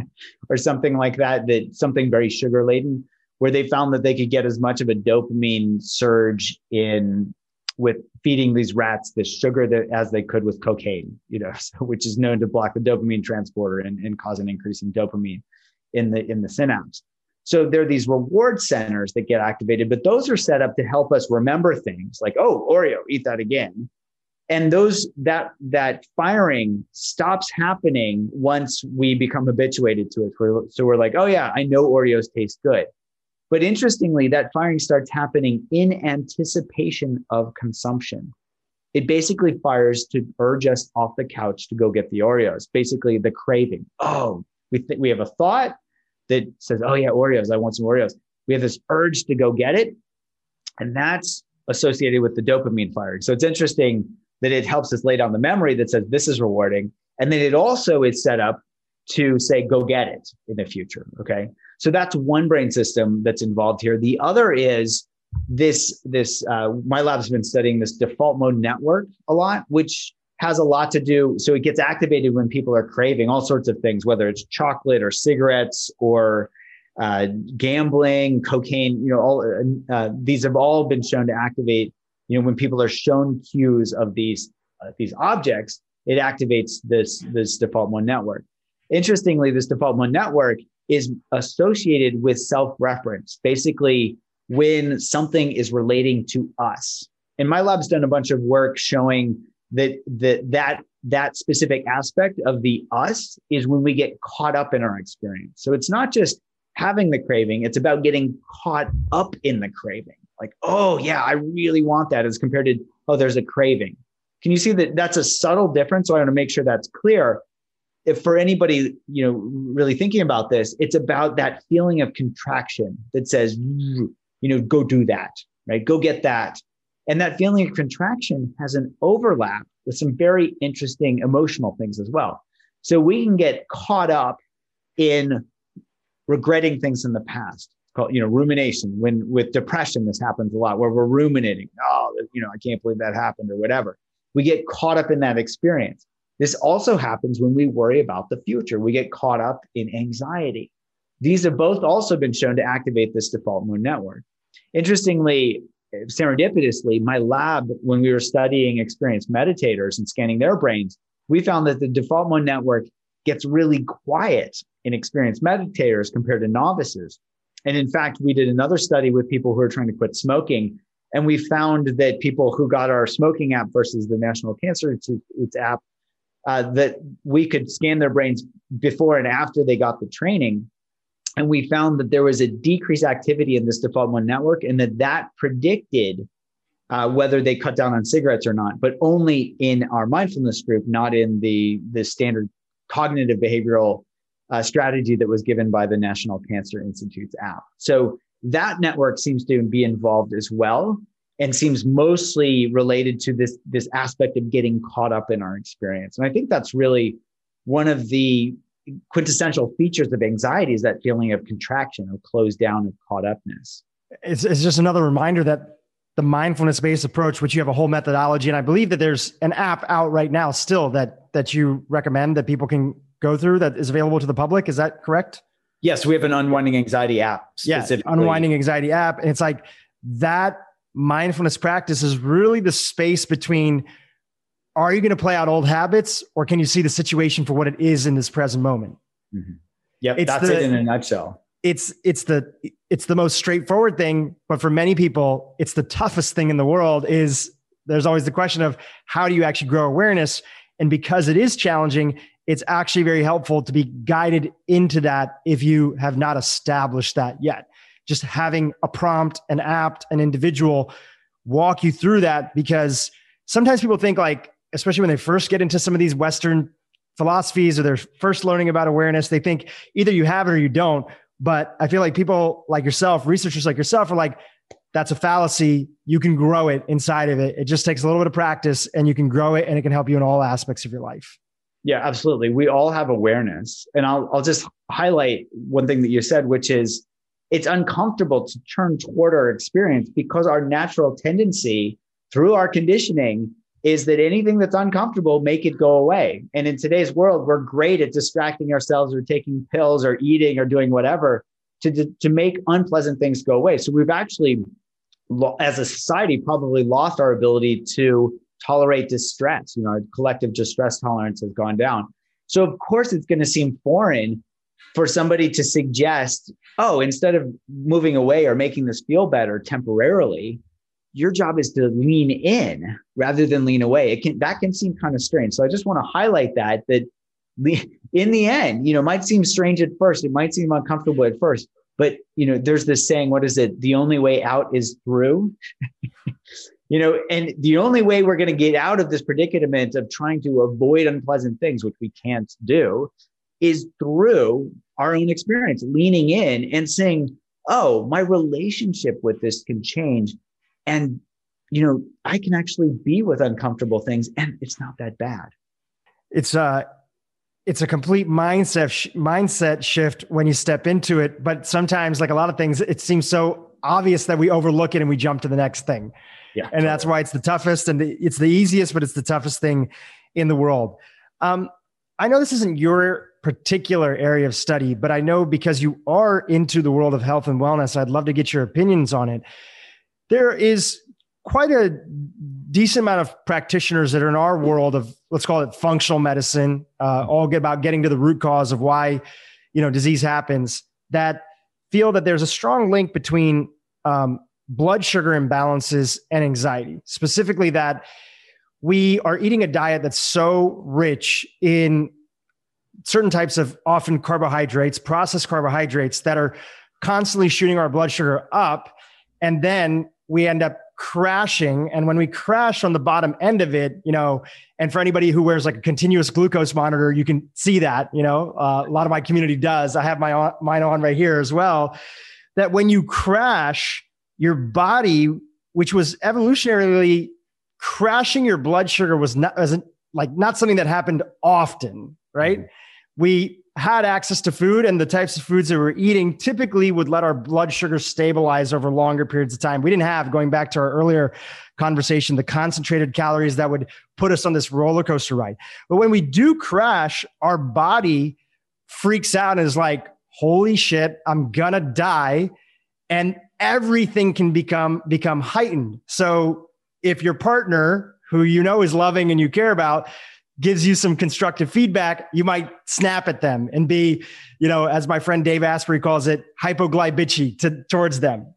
or something like that, that something very sugar laden, where they found that they could get as much of a dopamine surge in with feeding these rats the sugar that, as they could with cocaine, you know, so, which is known to block the dopamine transporter and, and cause an increase in dopamine in the in the synapse. So there are these reward centers that get activated, but those are set up to help us remember things like, oh, Oreo, eat that again and those that that firing stops happening once we become habituated to it so we're like oh yeah i know oreos taste good but interestingly that firing starts happening in anticipation of consumption it basically fires to urge us off the couch to go get the Oreos. Basically, the craving. Oh, we think we have a thought that says, "Oh yeah, Oreos. I want some Oreos." We have this urge to go get it, and that's associated with the dopamine firing. So it's interesting that it helps us lay down the memory that says this is rewarding, and then it also is set up to say, "Go get it" in the future. Okay, so that's one brain system that's involved here. The other is this this uh, my lab's been studying this default mode network a lot, which has a lot to do. So it gets activated when people are craving all sorts of things, whether it's chocolate or cigarettes or uh, gambling, cocaine. You know, all uh, these have all been shown to activate. You know, when people are shown cues of these uh, these objects, it activates this this default mode network. Interestingly, this default mode network is associated with self reference. Basically, when something is relating to us. And my lab's done a bunch of work showing that that that that specific aspect of the us is when we get caught up in our experience. So it's not just having the craving, it's about getting caught up in the craving. Like, oh yeah, I really want that as compared to, oh, there's a craving. Can you see that that's a subtle difference? So I want to make sure that's clear. If for anybody, you know, really thinking about this, it's about that feeling of contraction that says, you know, go do that, right? Go get that. And that feeling of contraction has an overlap with some very interesting emotional things as well. So we can get caught up in regretting things in the past. Called, you know, rumination. When with depression, this happens a lot where we're ruminating. Oh, you know, I can't believe that happened or whatever. We get caught up in that experience. This also happens when we worry about the future. We get caught up in anxiety. These have both also been shown to activate this default mode network. Interestingly, eh, serendipitously, my lab, when we were studying experienced meditators and scanning their brains, we found that the default mode network gets really quiet in experienced meditators compared to novices. And in fact, we did another study with people who are trying to quit smoking. And we found that people who got our smoking app versus the National Cancer Institute's app, uh, that we could scan their brains before and after they got the training and we found that there was a decreased activity in this default mode network and that that predicted uh, whether they cut down on cigarettes or not but only in our mindfulness group not in the the standard cognitive behavioral uh, strategy that was given by the national cancer institute's app so that network seems to be involved as well and seems mostly related to this this aspect of getting caught up in our experience and i think that's really one of the quintessential features of anxiety is that feeling of contraction or closed down of caught upness. It's, it's just another reminder that the mindfulness based approach, which you have a whole methodology, and I believe that there's an app out right now still that that you recommend that people can go through that is available to the public. Is that correct? Yes, we have an unwinding anxiety app. Yeah, unwinding anxiety app, and it's like that mindfulness practice is really the space between are you going to play out old habits or can you see the situation for what it is in this present moment? Mm-hmm. Yep, it's that's the, it in a nutshell. It's it's the it's the most straightforward thing, but for many people, it's the toughest thing in the world. Is there's always the question of how do you actually grow awareness, and because it is challenging, it's actually very helpful to be guided into that if you have not established that yet. Just having a prompt, an apt, an individual walk you through that because sometimes people think like especially when they first get into some of these Western philosophies or they're first learning about awareness, they think either you have it or you don't. But I feel like people like yourself, researchers like yourself, are like, that's a fallacy. You can grow it inside of it. It just takes a little bit of practice and you can grow it and it can help you in all aspects of your life. Yeah, absolutely. We all have awareness. And I'll, I'll just highlight one thing that you said, which is it's uncomfortable to turn toward our experience because our natural tendency through our conditioning is that anything that's uncomfortable, make it go away. And in today's world, we're great at distracting ourselves or taking pills or eating or doing whatever to, to make unpleasant things go away. So we've actually, as a society, probably lost our ability to tolerate distress. You know, collective distress tolerance has gone down. So of course, it's going to seem foreign for somebody to suggest, oh, instead of moving away or making this feel better temporarily, your job is to lean in rather than lean away. It can that can seem kind of strange. So I just want to highlight that that in the end, you know, might seem strange at first. It might seem uncomfortable at first, but you know, there's this saying, what is it? The only way out is through. you know, and the only way we're going to get out of this predicament of trying to avoid unpleasant things, which we can't do, is through our own experience, leaning in and saying, oh, my relationship with this can change. And, you know, I can actually be with uncomfortable things and it's not that bad. It's, uh, it's a complete mindset sh- mindset shift when you step into it but sometimes like a lot of things it seems so obvious that we overlook it and we jump to the next thing yeah and that's why it's the toughest and the, it's the easiest but it's the toughest thing in the world um, i know this isn't your particular area of study but i know because you are into the world of health and wellness i'd love to get your opinions on it there is quite a decent amount of practitioners that are in our world of let's call it functional medicine, uh, all get about getting to the root cause of why you know disease happens. That feel that there's a strong link between um, blood sugar imbalances and anxiety, specifically that we are eating a diet that's so rich in certain types of often carbohydrates, processed carbohydrates that are constantly shooting our blood sugar up. And then we end up crashing. And when we crash on the bottom end of it, you know, and for anybody who wears like a continuous glucose monitor, you can see that, you know, uh, a lot of my community does. I have my on, mine on right here as well. That when you crash, your body, which was evolutionarily crashing your blood sugar, was not as like not something that happened often, right? Mm-hmm. We had access to food and the types of foods that we're eating typically would let our blood sugar stabilize over longer periods of time. We didn't have, going back to our earlier conversation, the concentrated calories that would put us on this roller coaster ride. But when we do crash, our body freaks out and is like, holy shit, I'm gonna die. And everything can become become heightened. So if your partner, who you know is loving and you care about, gives you some constructive feedback, you might snap at them and be, you know, as my friend Dave Asprey calls it, hypoglycemic to, towards them.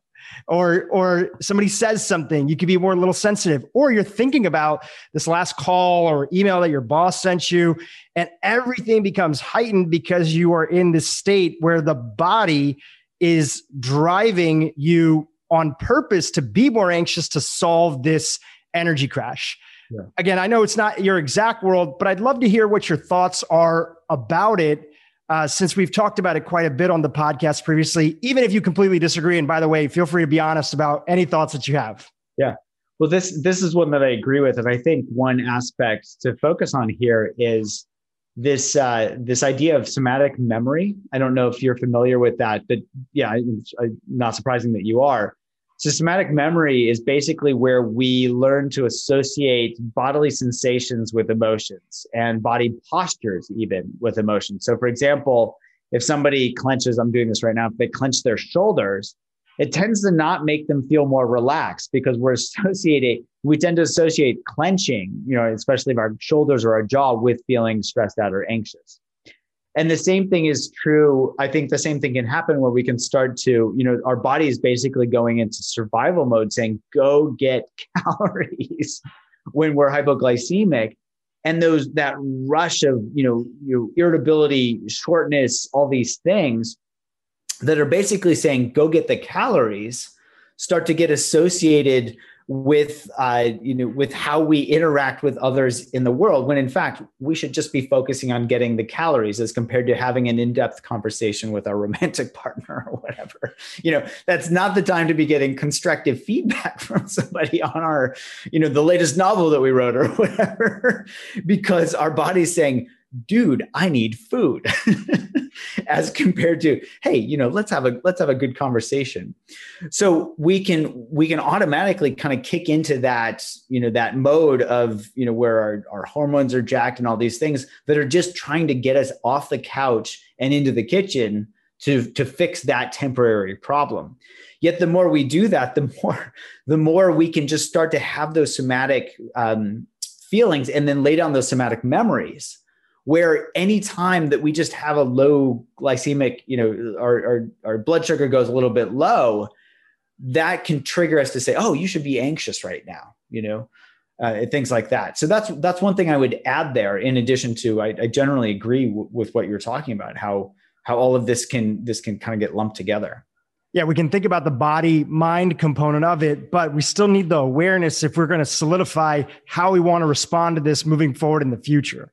Or, or somebody says something, you could be more a little sensitive, or you're thinking about this last call or email that your boss sent you, and everything becomes heightened because you are in this state where the body is driving you on purpose to be more anxious to solve this energy crash. Yeah. Again, I know it's not your exact world, but I'd love to hear what your thoughts are about it. Uh, since we've talked about it quite a bit on the podcast previously, even if you completely disagree. And by the way, feel free to be honest about any thoughts that you have. Yeah. Well, this this is one that I agree with, and I think one aspect to focus on here is this uh, this idea of somatic memory. I don't know if you're familiar with that, but yeah, it's not surprising that you are. Systematic memory is basically where we learn to associate bodily sensations with emotions and body postures even with emotions. So, for example, if somebody clenches, I'm doing this right now, if they clench their shoulders, it tends to not make them feel more relaxed because we're associating, we tend to associate clenching, you know, especially of our shoulders or our jaw with feeling stressed out or anxious. And the same thing is true i think the same thing can happen where we can start to you know our body is basically going into survival mode saying go get calories when we're hypoglycemic. And those that rush of you know, you irritability shortness all these things that are basically saying go get the calories start to get associated with uh, you know with how we interact with others in the world when in fact we should just be focusing on getting the calories as compared to having an in-depth conversation with our romantic partner or whatever. You know that's not the time to be getting constructive feedback from somebody on our you know the latest novel that we wrote or whatever because our body's saying dude i need food. As compared to hey you know let's have a let's have a good conversation. So we can we can automatically kind of kick into that you know that mode of you know where our, our hormones are jacked and all these things that are just trying to get us off the couch and into the kitchen to to fix that temporary problem. Yet the more we do that the more the more we can just start to have those somatic um, feelings and then lay down those somatic memories where anytime that we just have a low glycemic, you know, our, our, our blood sugar goes a little bit low, that can trigger us to say, oh, you should be anxious right now, you know, uh, things like that. So that's that's one thing I would add there. In addition to, I, I generally agree w- with what you're talking about, how how all of this can this can kind of get lumped together. yeah, we can think about the body mind component of it, but we still need the awareness if we're going to solidify how we want to respond to this moving forward in the future.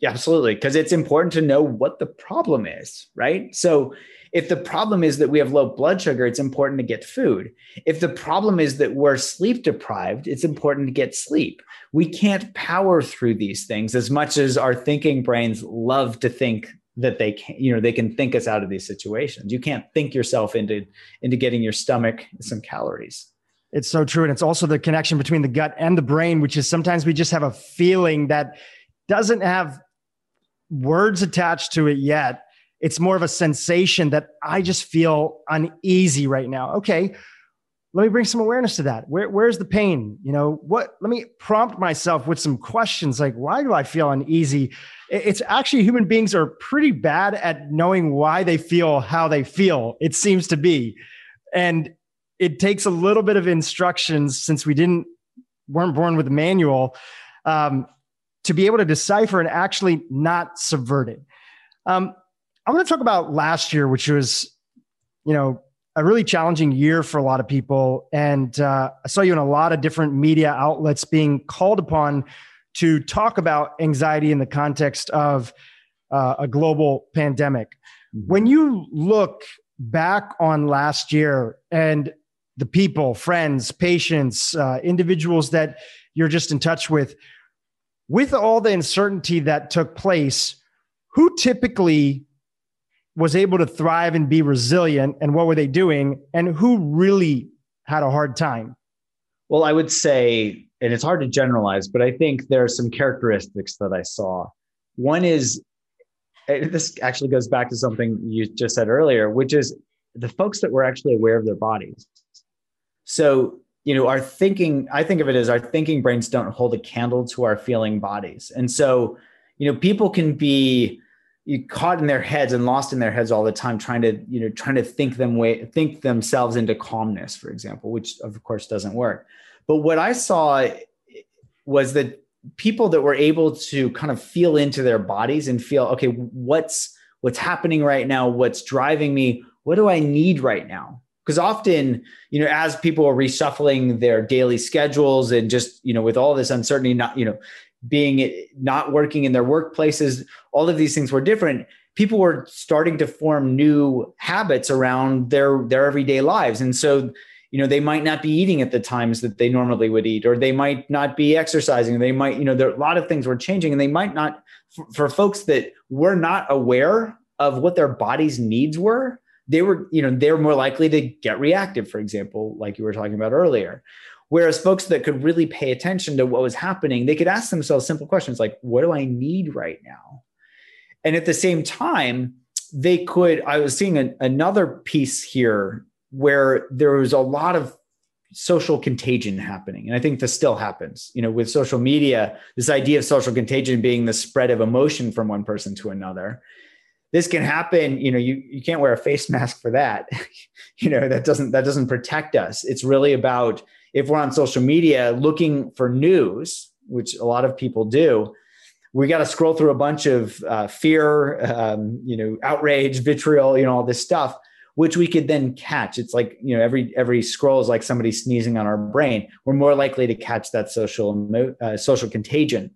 Yeah, absolutely. Because it's important to know what the problem is, right? So, if the problem is that we have low blood sugar, it's important to get food. If the problem is that we're sleep deprived, it's important to get sleep. We can't power through these things as much as our thinking brains love to think that they can you know they can think us out of these situations you can't think yourself into into getting your stomach some calories it's so true and it's also the connection between the gut and the brain which is sometimes we just have a feeling that doesn't have words attached to it yet. It's more of a sensation that i just feel uneasy right now. Okay let me bring some awareness to that. Where, where's the pain? You know what let me prompt myself with some questions like why do i feel uneasy? It's actually human beings are pretty bad at knowing why they feel how they feel it seems to be. And it takes a little bit of instructions since we didn't weren't born with a manual. Um, to be able to decipher and actually not subvert it um, i want to talk about last year which was you know a really challenging year for a lot of people and uh, i saw you in a lot of different media outlets being called upon to talk about anxiety in the context of uh, a global pandemic. Mm-hmm. When you look back on last year and the people, friends, patients, uh, individuals that you're just in touch with, with all the uncertainty that took place, who typically was able to thrive and be resilient and what were they doing and who really had a hard time? Well, I would say and it's hard to generalize, but I think there are some characteristics that I saw. One is this actually goes back to something you just said earlier, which is the folks that were actually aware of their bodies. So, you know, our thinking, I think of it as our thinking brains don't hold a candle to our feeling bodies. And so, you know, people can be caught in their heads and lost in their heads all the time trying to you know trying to think them way think themselves into calmness for example which of course doesn't work but what I saw was that people that were able to kind of feel into their bodies and feel, okay, what's what's happening right now? What's driving me? What do I need right now? Because often, you know, as people are reshuffling their daily schedules and just, you know, with all this uncertainty, not, you know, being not working in their workplaces, all of these things were different. People were starting to form new habits around their their everyday lives. And so you know they might not be eating at the times that they normally would eat or they might not be exercising they might you know there a lot of things were changing and they might not for, for folks that were not aware of what their body's needs were they were you know they're more likely to get reactive for example like you were talking about earlier. Whereas folks that could really pay attention to what was happening they could ask themselves simple questions like what do i need right now? And at the same time they could i was seeing a, another piece here where there was a lot of social contagion happening. And i think this still happens you know with social media this idea of social contagion being the spread of emotion from one person to another this can happen you know you, you can't wear a face mask for that you know that doesn't that doesn't protect us it's really about if we're on social media looking for news which a lot of people do we got to scroll through a bunch of uh, fear um, you know outrage vitriol you know all this stuff which we could then catch. It's like, you know, every every scroll is like somebody sneezing on our brain. We're more likely to catch that social uh, social contagion.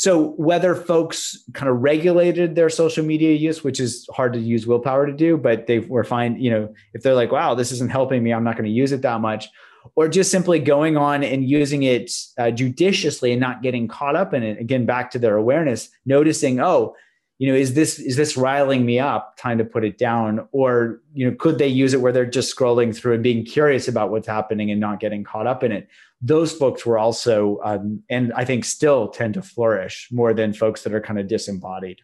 So whether folks kind of regulated their social media use, which is hard to use willpower to do, but they were fine, you know, if they're like, wow, this isn't helping me, I'm not going to use it that much, or just simply going on and using it uh, judiciously and not getting caught up in it. Again, back to their awareness, noticing, oh, you know is this is this riling me up time to put it down or you know could they use it where they're just scrolling through and being curious about what's happening and not getting caught up in it those folks were also um, and i think still tend to flourish more than folks that are kind of disembodied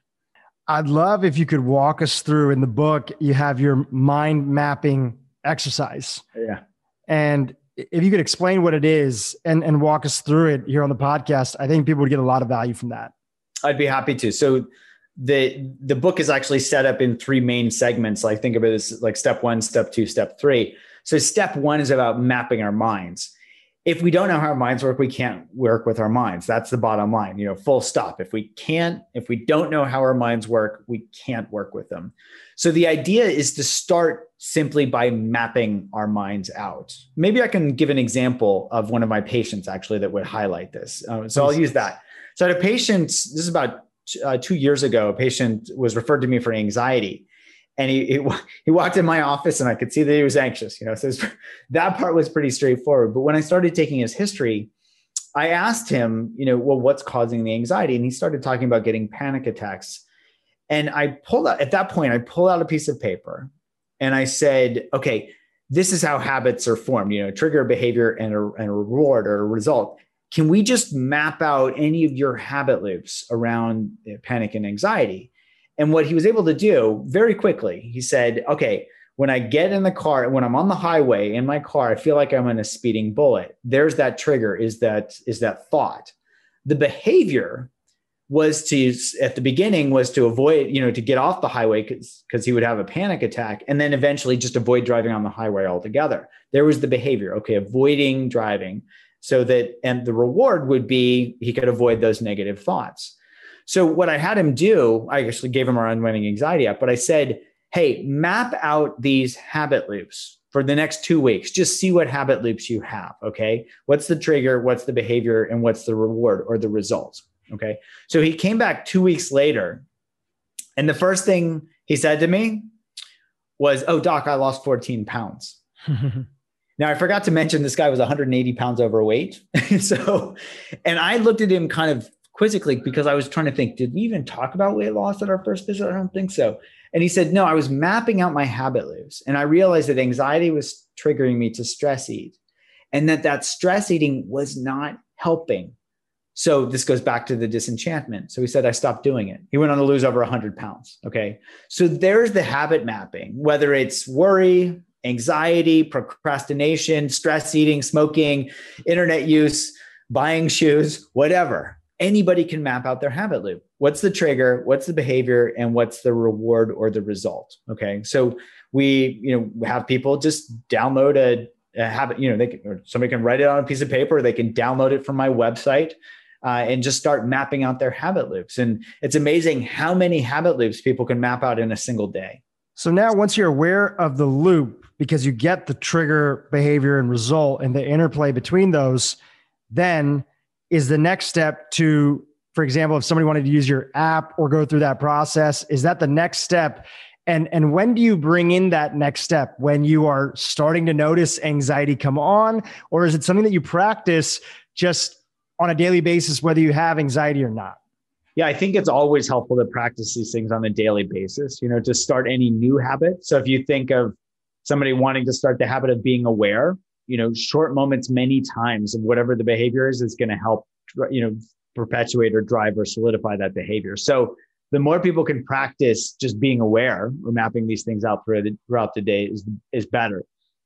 i'd love if you could walk us through in the book you have your mind mapping exercise yeah and if you could explain what it is and, and walk us through it here on the podcast i think people would get a lot of value from that i'd be happy to so the the book is actually set up in three main segments. Like think of it as like step one, step two, step three. So step one is about mapping our minds. If we don't know how our minds work, we can't work with our minds. That's the bottom line, you know, full stop. If we can't, if we don't know how our minds work, we can't work with them. So the idea is to start simply by mapping our minds out. Maybe I can give an example of one of my patients actually that would highlight this. Uh, so I'll use that. So I had a patient, this is about uh, two years ago, a patient was referred to me for anxiety and he, he, he walked in my office and I could see that he was anxious, you know, so that part was pretty straightforward. But when I started taking his history, I asked him, you know, well, what's causing the anxiety? And he started talking about getting panic attacks. And I pulled out at that point, I pulled out a piece of paper and I said, okay, this is how habits are formed, you know, trigger behavior and a, and a reward or a result. Can we just map out any of your habit loops around uh, panic and anxiety? And what he was able to do very quickly, he said, okay, when I get in the car, when I'm on the highway in my car, I feel like I'm in a speeding bullet. There's that trigger, is that is that thought. The behavior was to at the beginning was to avoid, you know, to get off the highway because he would have a panic attack, and then eventually just avoid driving on the highway altogether. There was the behavior, okay, avoiding driving so that and the reward would be he could avoid those negative thoughts. So what I had him do, I actually gave him our unwinding anxiety app, but I said, hey, map out these habit loops for the next two weeks. Just see what habit loops you have. Okay. What's the trigger? What's the behavior? And what's the reward or the results? Okay. So he came back two weeks later. And the first thing he said to me was, Oh, doc, I lost 14 pounds. Now, I forgot to mention this guy was 180 pounds overweight. so, and I looked at him kind of quizzically because I was trying to think, did we even talk about weight loss at our first visit? I don't think so. And he said, no, I was mapping out my habit loops and I realized that anxiety was triggering me to stress eat and that that stress eating was not helping. So this goes back to the disenchantment. So he said, I stopped doing it. He went on to lose over 100 pounds. Okay. So there's the habit mapping, whether it's worry, anxiety, procrastination, stress eating, smoking, internet use, buying shoes, whatever anybody can map out their habit loop. What's the trigger? What's the behavior? And what's the reward or the result? Okay. So we, you know, have people just download a, a habit, you know, they can, somebody can write it on a piece of paper, they can download it from my website. Uh, and just start mapping out their habit loops. And it's amazing how many habit loops people can map out in a single day. So now, once you're aware of the loop, because you get the trigger, behavior, and result, and the interplay between those, then is the next step to for example if somebody wanted to use your app or go through that process is that the next step? And and when do you bring in that next step? When you are starting to notice anxiety come on or is it something that you practice just on a daily basis whether you have anxiety or not? Yeah i think it's always helpful to practice these things on a daily basis you know to start any new habit. So if you think of somebody wanting to start the habit of being aware you know short moments many times of whatever the behavior is is going to help you know perpetuate or drive or solidify that behavior. So the more people can practice just being aware or mapping these things out throughout the, throughout the day is, is better.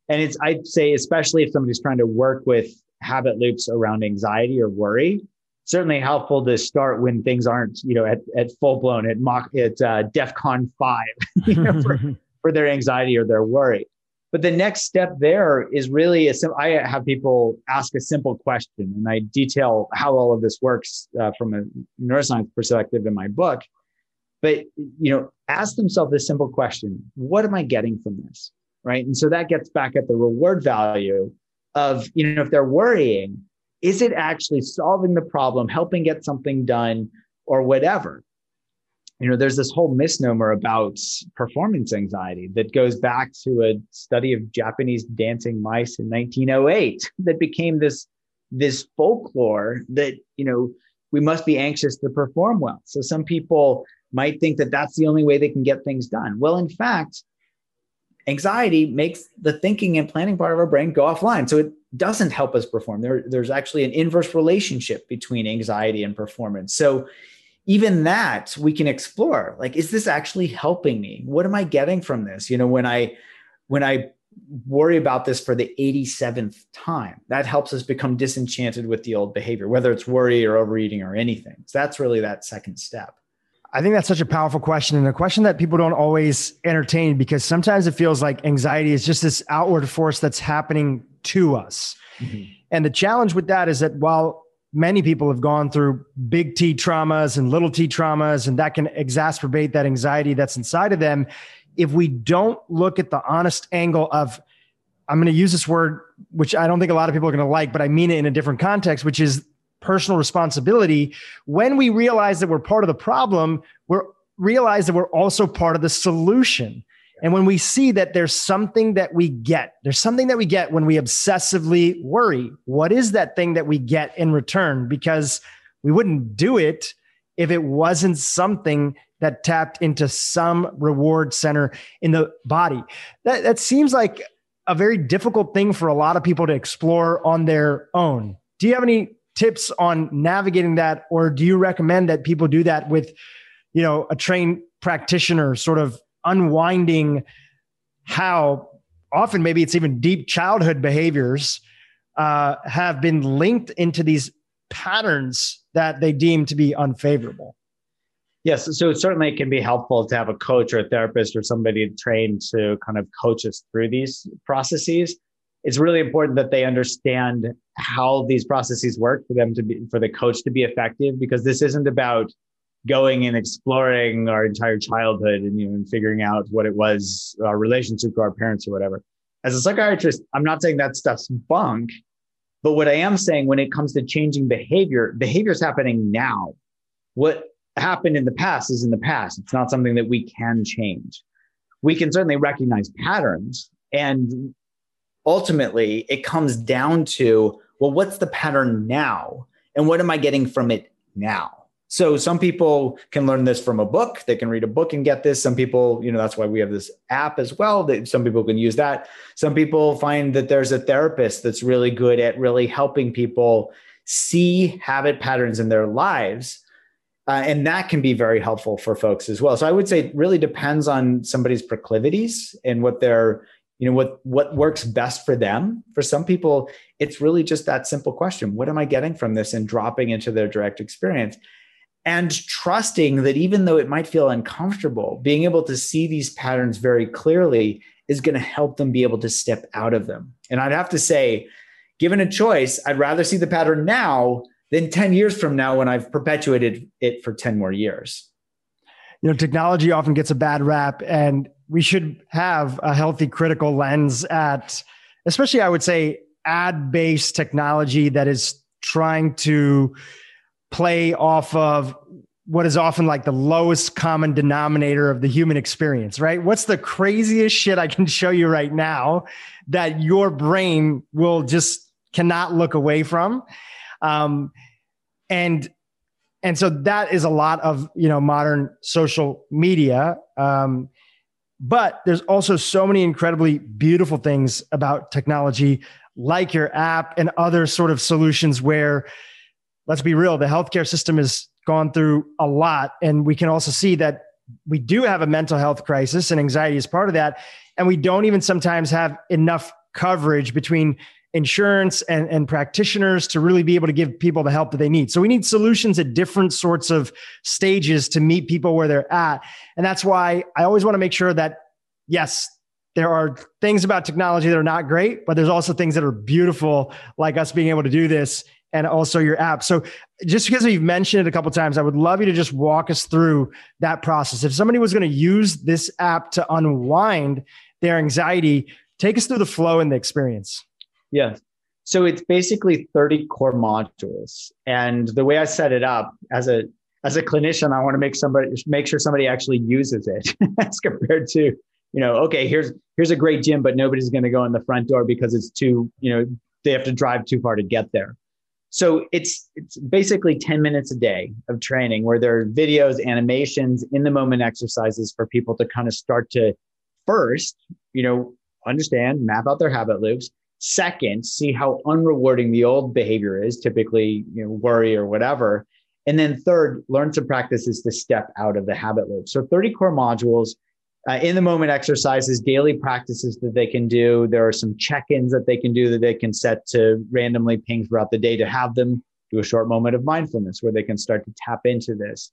And it's i'd say especially if somebody's trying to work with habit loops around anxiety or worry certainly helpful to start when things aren't you know at, at full blown at mock at uh, defcon 5 you know, for, for their anxiety or their worry but the next step there is really a sim- I have people ask a simple question, and I detail how all of this works uh, from a neuroscience perspective in my book. But you know, ask themselves this simple question: What am I getting from this? Right, and so that gets back at the reward value of you know if they're worrying, is it actually solving the problem, helping get something done, or whatever? You know there's this whole misnomer about performance anxiety that goes back to a study of japanese dancing mice in 1908 that became this this folklore that you know we must be anxious to perform well. So some people might think that that's the only way they can get things done. Well in fact anxiety makes the thinking and planning part of our brain go offline. So it doesn't help us perform. There, there's actually an inverse relationship between anxiety and performance. So even that we can explore. Like is this actually helping me? What am i getting from this? You know when i when i worry about this for the 87th time that helps us become disenchanted with the old behavior whether it's worry or overeating or anything. So that's really that second step. I think that's such a powerful question and a question that people don't always entertain because sometimes it feels like anxiety is just this outward force that's happening to us. Mm-hmm. And the challenge with that is that while many people have gone through big T traumas and little T traumas, and that can exacerbate that anxiety that's inside of them. If we don't look at the honest angle of, I'm going to use this word, which I don't think a lot of people are going to like, but I mean it in a different context, which is personal responsibility. When we realize that we're part of the problem, we're realize that we're also part of the solution. And when we see that there's something that we get, there's something that we get when we obsessively worry. What is that thing that we get in return? Because we wouldn't do it if it wasn't something that tapped into some reward center in the body. That, that seems like a very difficult thing for a lot of people to explore on their own. Do you have any tips on navigating that, or do you recommend that people do that with, you know, a trained practitioner sort of unwinding how often maybe it's even deep childhood behaviors uh, have been linked into these patterns that they deem to be unfavorable. Yes, so certainly it can be helpful to have a coach or a therapist or somebody trained to kind of coach us through these processes. It's really important that they understand how these processes work for them to be for the coach to be effective because this isn't about going and exploring our entire childhood and you know figuring out what it was our relationship to our parents or whatever. As a psychiatrist i'm not saying that stuff's bunk but what i am saying when it comes to changing behavior behavior is happening now. What happened in the past is in the past. It's not something that we can change. We can certainly recognize patterns and ultimately it comes down to well what's the pattern now? And what am i getting from it now so some people can learn this from a book. They can read a book and get this. Some people, you know, that's why we have this app as well. That some people can use that. Some people find that there's a therapist that's really good at really helping people see habit patterns in their lives. Uh, and that can be very helpful for folks as well. So I would say it really depends on somebody's proclivities and what their, you know, what what works best for them. For some people, it's really just that simple question: What am I getting from this? And dropping into their direct experience and trusting that even though it might feel uncomfortable, being able to see these patterns very clearly is going to help them be able to step out of them. And I'd have to say, given a choice, I'd rather see the pattern now than 10 years from now when I've perpetuated it for 10 more years. You know, technology often gets a bad rap, and we should have a healthy critical lens at, especially, I would say, ad based technology that is trying to play off of what is often like the lowest common denominator of the human experience, right? What's the craziest shit I can show you right now that your brain will just cannot look away from? Um, and and so that is a lot of you know modern social media. Um, but there's also so many incredibly beautiful things about technology, like your app and other sort of solutions where let's be real, the healthcare system has gone through a lot. And we can also see that we do have a mental health crisis and anxiety is part of that. And we don't even sometimes have enough coverage between insurance and, and practitioners to really be able to give people the help that they need. So we need solutions at different sorts of stages to meet people where they're at. And that's why I always want to make sure that, yes, there are things about technology that are not great, but there's also things that are beautiful, like us being able to do this and also your app. So just because you've mentioned it a couple times, I would love you to just walk us through that process. If somebody was going to use this app to unwind their anxiety, take us through the flow and the experience. Yeah. So it's basically 30 core modules. And the way I set it up as a as a clinician, I want to make somebody make sure somebody actually uses it as compared to, you know, okay, here's here's a great gym, but nobody's going to go in the front door because it's too, you know, they have to drive too far to get there. So it's it's basically 10 minutes a day of training where there are videos, animations, in the moment exercises for people to kind of start to first, you know, understand, map out their habit loops. Second, see how unrewarding the old behavior is, typically, you know, worry or whatever. And then third, learn some practices to step out of the habit loop. So 30 core modules uh, in the moment exercises, daily practices that they can do. There are some check ins that they can do that they can set to randomly ping throughout the day to have them do a short moment of mindfulness where they can start to tap into this.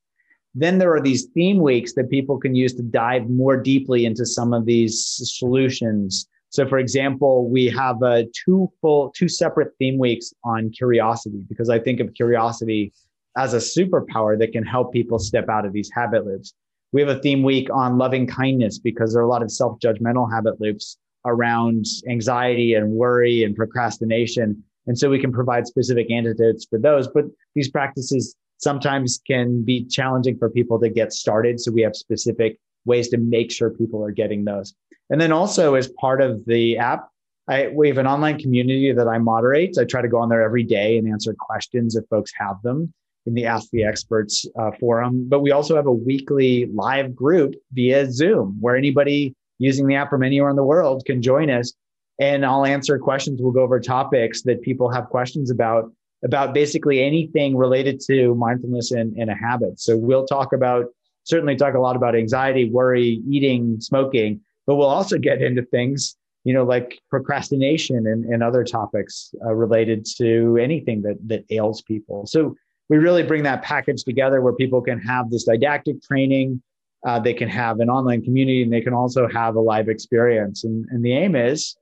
Then there are these theme weeks that people can use to dive more deeply into some of these solutions So, for example, we have uh, two full, two separate theme weeks on curiosity because I think of curiosity as a superpower that can help people step out of these habit loops. We have a theme week on loving kindness because there are a lot of self judgmental habit loops around anxiety and worry and procrastination. And so we can provide specific antidotes for those. But these practices sometimes can be challenging for people to get started. So we have specific ways to make sure people are getting those. And then also as part of the app, I, we have an online community that I moderate. I try to go on there every day and answer questions if folks have them in the Ask the Experts uh, forum. But we also have a weekly live group via Zoom where anybody using the app from anywhere in the world can join us. And I'll answer questions. We'll go over topics that people have questions about, about basically anything related to mindfulness and, and a habit. So we'll talk about, certainly talk a lot about anxiety, worry, eating, smoking, but we'll also get into things, you know, like procrastination and, and other topics uh, related to anything that, that ails people. So we really bring that package together where people can have this didactic training uh, they can have an online community and they can also have a live experience. And, and the aim is,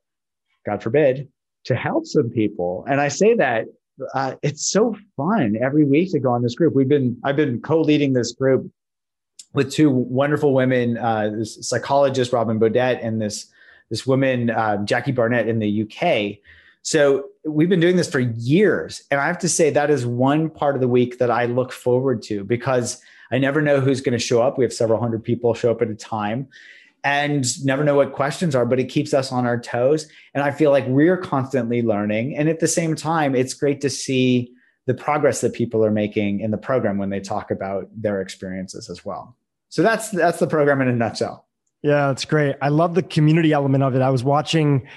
God forbid, to help some people. And I say that uh, it's so fun every week to go on this group. We've been, I've been co-leading this group with two wonderful women, uh, this psychologist Robin Boudette and this this woman uh, Jackie Barnett in the UK. So we've been doing this for years, and I have to say that is one part of the week that I look forward to because I never know who's going to show up. We have several hundred people show up at a time and never know what questions are, but it keeps us on our toes. And I feel like we're constantly learning. And at the same time, it's great to see the progress that people are making in the program when they talk about their experiences as well. So that's that's the program in a nutshell. Yeah, that's great. I love the community element of it. I was watching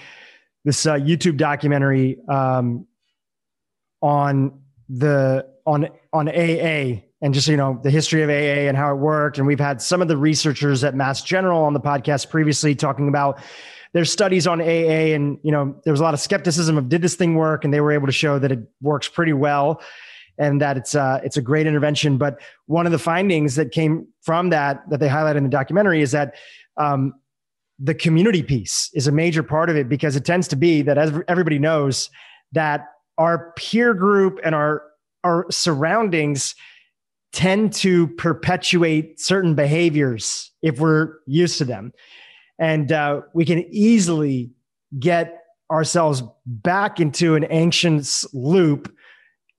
this uh, YouTube documentary um, on the on on AA and just you know the history of AA and how it worked. And we've had some of the researchers at Mass General on the podcast previously talking about their studies on AA, and you know there was a lot of skepticism of did this thing work, and they were able to show that it works pretty well, and that it's uh, it's a great intervention. But one of the findings that came from that that they highlight in the documentary is that. Um, the community piece is a major part of it because it tends to be that as everybody knows that our peer group and our our surroundings tend to perpetuate certain behaviors if we're used to them. And uh, we can easily get ourselves back into an anxious loop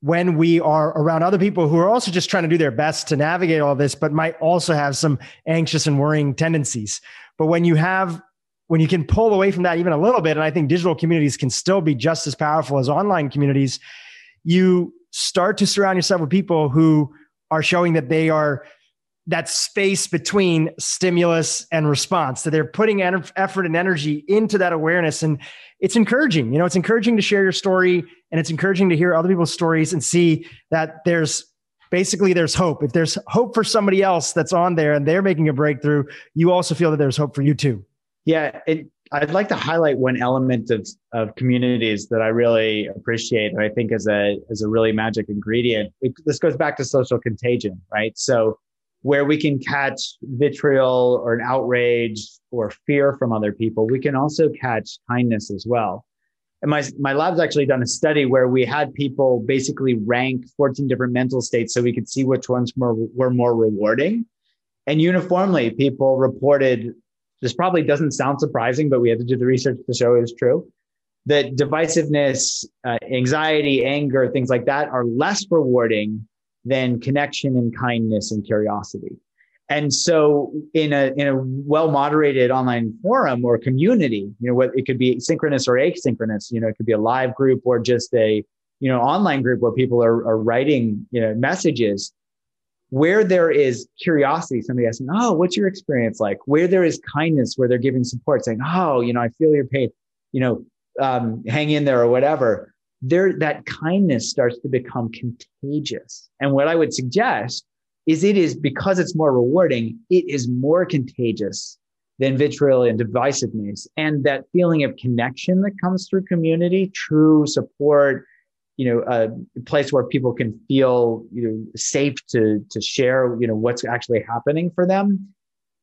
when we are around other people who are also just trying to do their best to navigate all this, but might also have some anxious and worrying tendencies. But when you have when you can pull away from that even a little bit, and I think digital communities can still be just as powerful as online communities, you start to surround yourself with people who are showing that they are that space between stimulus and response that they're putting effort and energy into that awareness and it's encouraging you know it's encouraging to share your story and it's encouraging to hear other people's stories and see that there's basically there's hope. If there's hope for somebody else that's on there and they're making a breakthrough you also feel that there's hope for you too. Yeah it, i'd like to highlight one element of, of communities that i really appreciate and i think is a is a really magic ingredient. It, this goes back to social contagion right? So where we can catch vitriol or an outrage or fear from other people we can also catch kindness as well and my, my lab's actually done a study where we had people basically rank 14 different mental states so we could see which ones were, were more rewarding and uniformly people reported this probably doesn't sound surprising, but we had to do the research to show it is true. That divisiveness, uh, anxiety, anger, things like that are less rewarding than connection and kindness and curiosity. And so in a, in a well moderated online forum or community, you know, what it could be synchronous or asynchronous, you know, it could be a live group or just a, you know, online group where people are, are writing, you know, messages where there is curiosity, somebody asking, Oh, what's your experience like? Where there is kindness, where they're giving support, saying, Oh, you know, I feel your pain, you know, um, hang in there or whatever. There, that kindness starts to become contagious. And what I would suggest is it is because it's more rewarding, it is more contagious than vitriol and divisiveness. And that feeling of connection that comes through community, true support, you know a place where people can feel you know safe to to share you know what's actually happening for them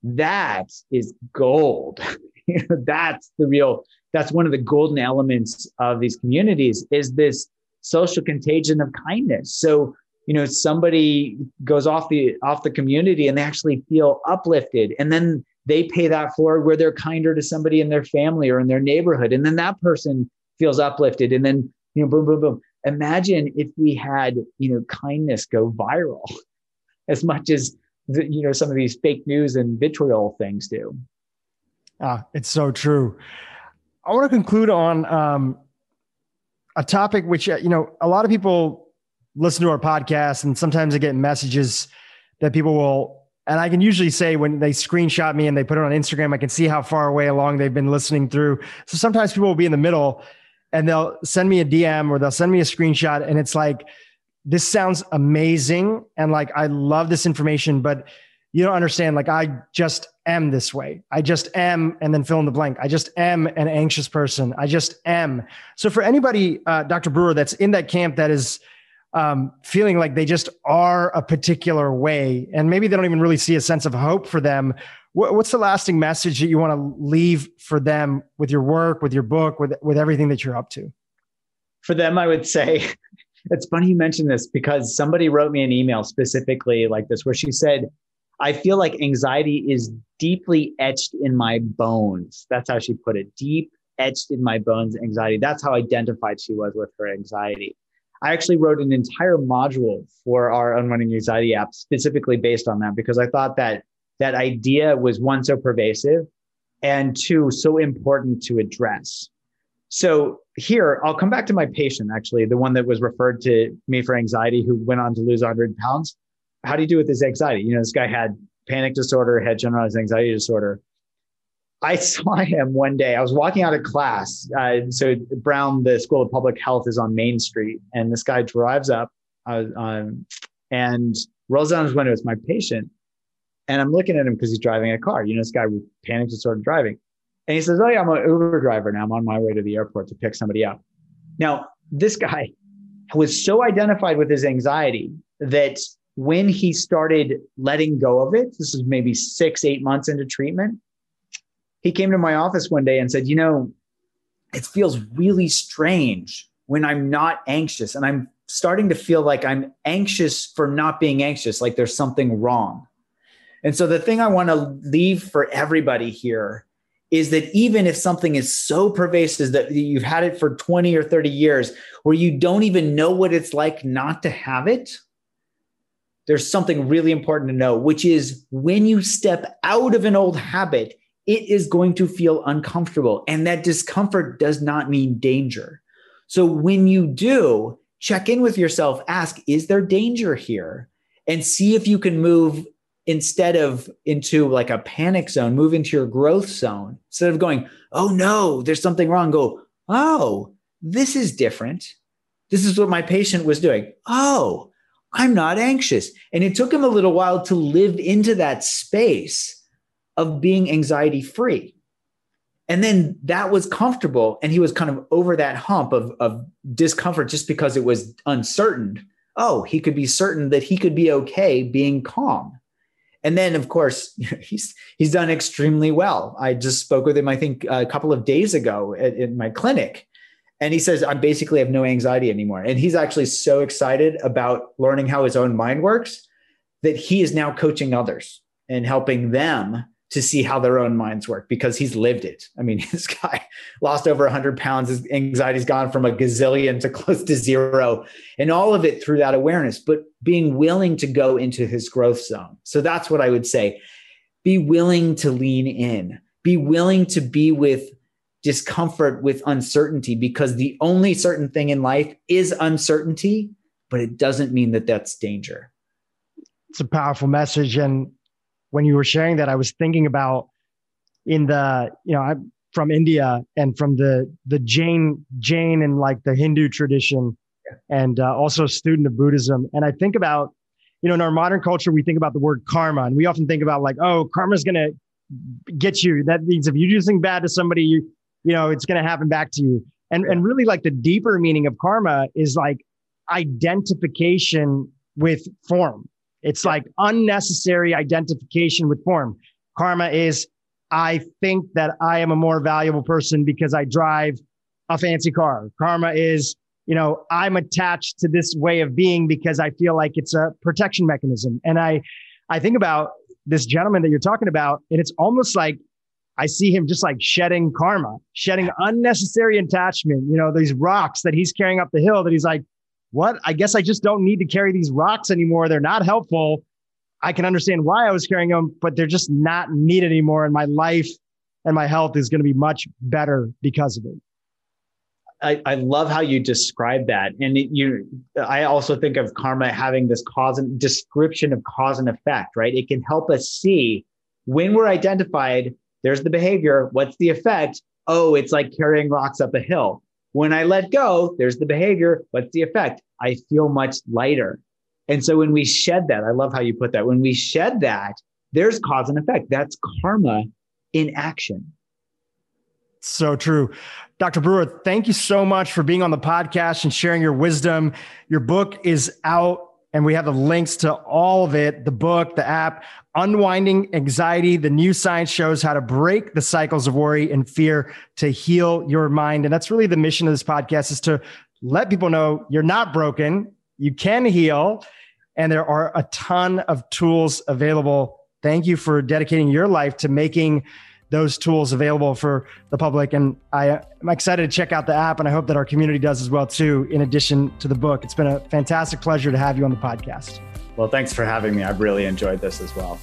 that is gold that's the real that's one of the golden elements of these communities is this social contagion of kindness so you know somebody goes off the off the community and they actually feel uplifted. And then they pay that forward where they're kinder to somebody in their family or in their neighborhood. And then that person feels uplifted. And then you know boom boom boom. Imagine if we had you know kindness go viral as much as the, you know some of these fake news and vitriol things do. Ah it's so true. I want to conclude on um, a topic which uh, you know a lot of people listen to our podcast and sometimes i get messages that people will and I can usually say when they screenshot me and they put it on Instagram, I can see how far away along they've been listening through. So sometimes people will be in the middle and they'll send me a DM or they'll send me a screenshot and it's like, this sounds amazing. And like, I love this information, but you don't understand. Like, I just am this way. I just am, and then fill in the blank. I just am an anxious person. I just am. So, for anybody, uh, Dr. Brewer, that's in that camp that is um, feeling like they just are a particular way, and maybe they don't even really see a sense of hope for them, what's the lasting message that you want to leave for them with your work, with your book, with with everything that you're up to? For them, I would say it's funny you mentioned this because somebody wrote me an email specifically like this, where she said, "I feel like anxiety is deeply etched in my bones." That's how she put it. Deep etched in my bones, anxiety. That's how identified she was with her anxiety. I actually wrote an entire module for our Unwinding Anxiety app specifically based on that because I thought that that idea was one so pervasive and two so important to address. So here i'll come back to my patient actually the one that was referred to me for anxiety who went on to lose 100 pounds. How do you do with this anxiety? You know this guy had panic disorder had generalized anxiety disorder i saw him one day i was walking out of class uh, so brown the school of public health is on main street and this guy drives up uh, um, and rolls down his window it's my patient and I'm looking at him because he's driving a car. You know, this guy with panic disorder driving. And he says, Oh, yeah, I'm an Uber driver now. I'm on my way to the airport to pick somebody up. Now, this guy was so identified with his anxiety that when he started letting go of it, this is maybe six, eight months into treatment, he came to my office one day and said, You know, it feels really strange when I'm not anxious. And I'm starting to feel like I'm anxious for not being anxious, like there's something wrong. And so the thing I want to leave for everybody here is that even if something is so pervasive that you've had it for 20 or 30 years where you don't even know what it's like not to have it, there's something really important to know, which is when you step out of an old habit, it is going to feel uncomfortable. And that discomfort does not mean danger. So when you do, check in with yourself, ask, is there danger here? And see if you can move instead of into like a panic zone, move into your growth zone. Instead of going, oh no, there's something wrong, go, oh, this is different. This is what my patient was doing. Oh, I'm not anxious. And it took him a little while to live into that space of being anxiety free. And then that was comfortable. And he was kind of over that hump of, of discomfort just because it was uncertain. Oh, he could be certain that he could be okay being calm. And then, of course, he's he's done extremely well. I just spoke with him, I think, a couple of days ago at, in my clinic, and he says, "I basically have no anxiety anymore." And he's actually so excited about learning how his own mind works that he is now coaching others and helping them to see how their own minds work because he's lived it. I mean, this guy lost over 100 pounds. His anxiety's gone from a gazillion to close to zero, and all of it through that awareness, but being willing to go into his growth zone. So that's what I would say. Be willing to lean in, be willing to be with discomfort, with uncertainty, because the only certain thing in life is uncertainty, but it doesn't mean that that's danger. It's a powerful message. And when you were sharing that, I was thinking about in the, you know, I'm from India and from the the Jain Jain and like the Hindu tradition, and uh, also student of Buddhism. And I think about, you know, in our modern culture, we think about the word karma, and we often think about like, oh, karma's gonna get you. That means if you do something bad to somebody, you, you know, it's gonna happen back to you. And and really, like the deeper meaning of karma is like identification with form. It's like unnecessary identification with form. Karma is I think that I am a more valuable person because I drive a fancy car. Karma is, you know, I'm attached to this way of being because I feel like it's a protection mechanism. And I, I think about this gentleman that you're talking about, and it's almost like I see him just like shedding karma, shedding unnecessary attachment. You know, these rocks that he's carrying up the hill that he's like, what? I guess I just don't need to carry these rocks anymore. They're not helpful. I can understand why I was carrying them, but they're just not needed anymore. And my life and my health is going to be much better because of it. I, I love how you describe that. And it, you, I also think of karma having this cause and description of cause and effect, right? It can help us see when we're identified, there's the behavior. What's the effect? Oh, it's like carrying rocks up a hill. When I let go, there's the behavior. What's the effect? I feel much lighter. And so when we shed that, I love how you put that. When we shed that, there's cause and effect. That's karma in action. So true. Dr. Brewer, thank you so much for being on the podcast and sharing your wisdom. Your book is out and we have the links to all of it the book, the app, Unwinding Anxiety. The new science shows how to break the cycles of worry and fear to heal your mind. And that's really the mission of this podcast is to let people know you're not broken, you can heal, and there are a ton of tools available. Thank you for dedicating your life to making those tools available for the public. And I, am excited to check out the app, and I hope that our community does as well too. In addition to the book, it's been a fantastic pleasure to have you on the podcast. Well, thanks for having me. I've really enjoyed this as well.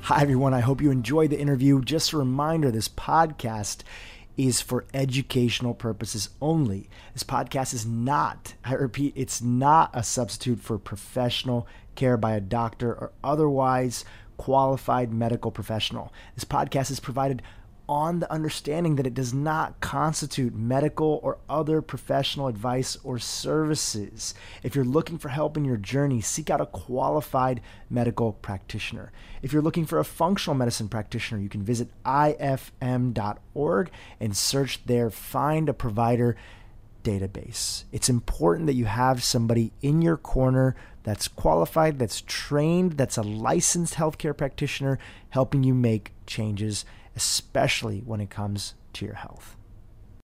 Hi, everyone. I hope you enjoyed the interview. Just a reminder this podcast is for educational purposes only. This podcast is not, I repeat, it's not a substitute for professional care by a doctor or otherwise qualified medical professional. This podcast is provided on the understanding that it does not constitute medical or other professional advice or services. If you're looking for help in your journey, seek out a qualified medical practitioner. If you're looking for a functional medicine practitioner, you can visit ifm.org and search there, find a provider database. It's important that you have somebody in your corner that's qualified, that's trained, that's a licensed healthcare practitioner helping you make changes, especially when it comes to your health.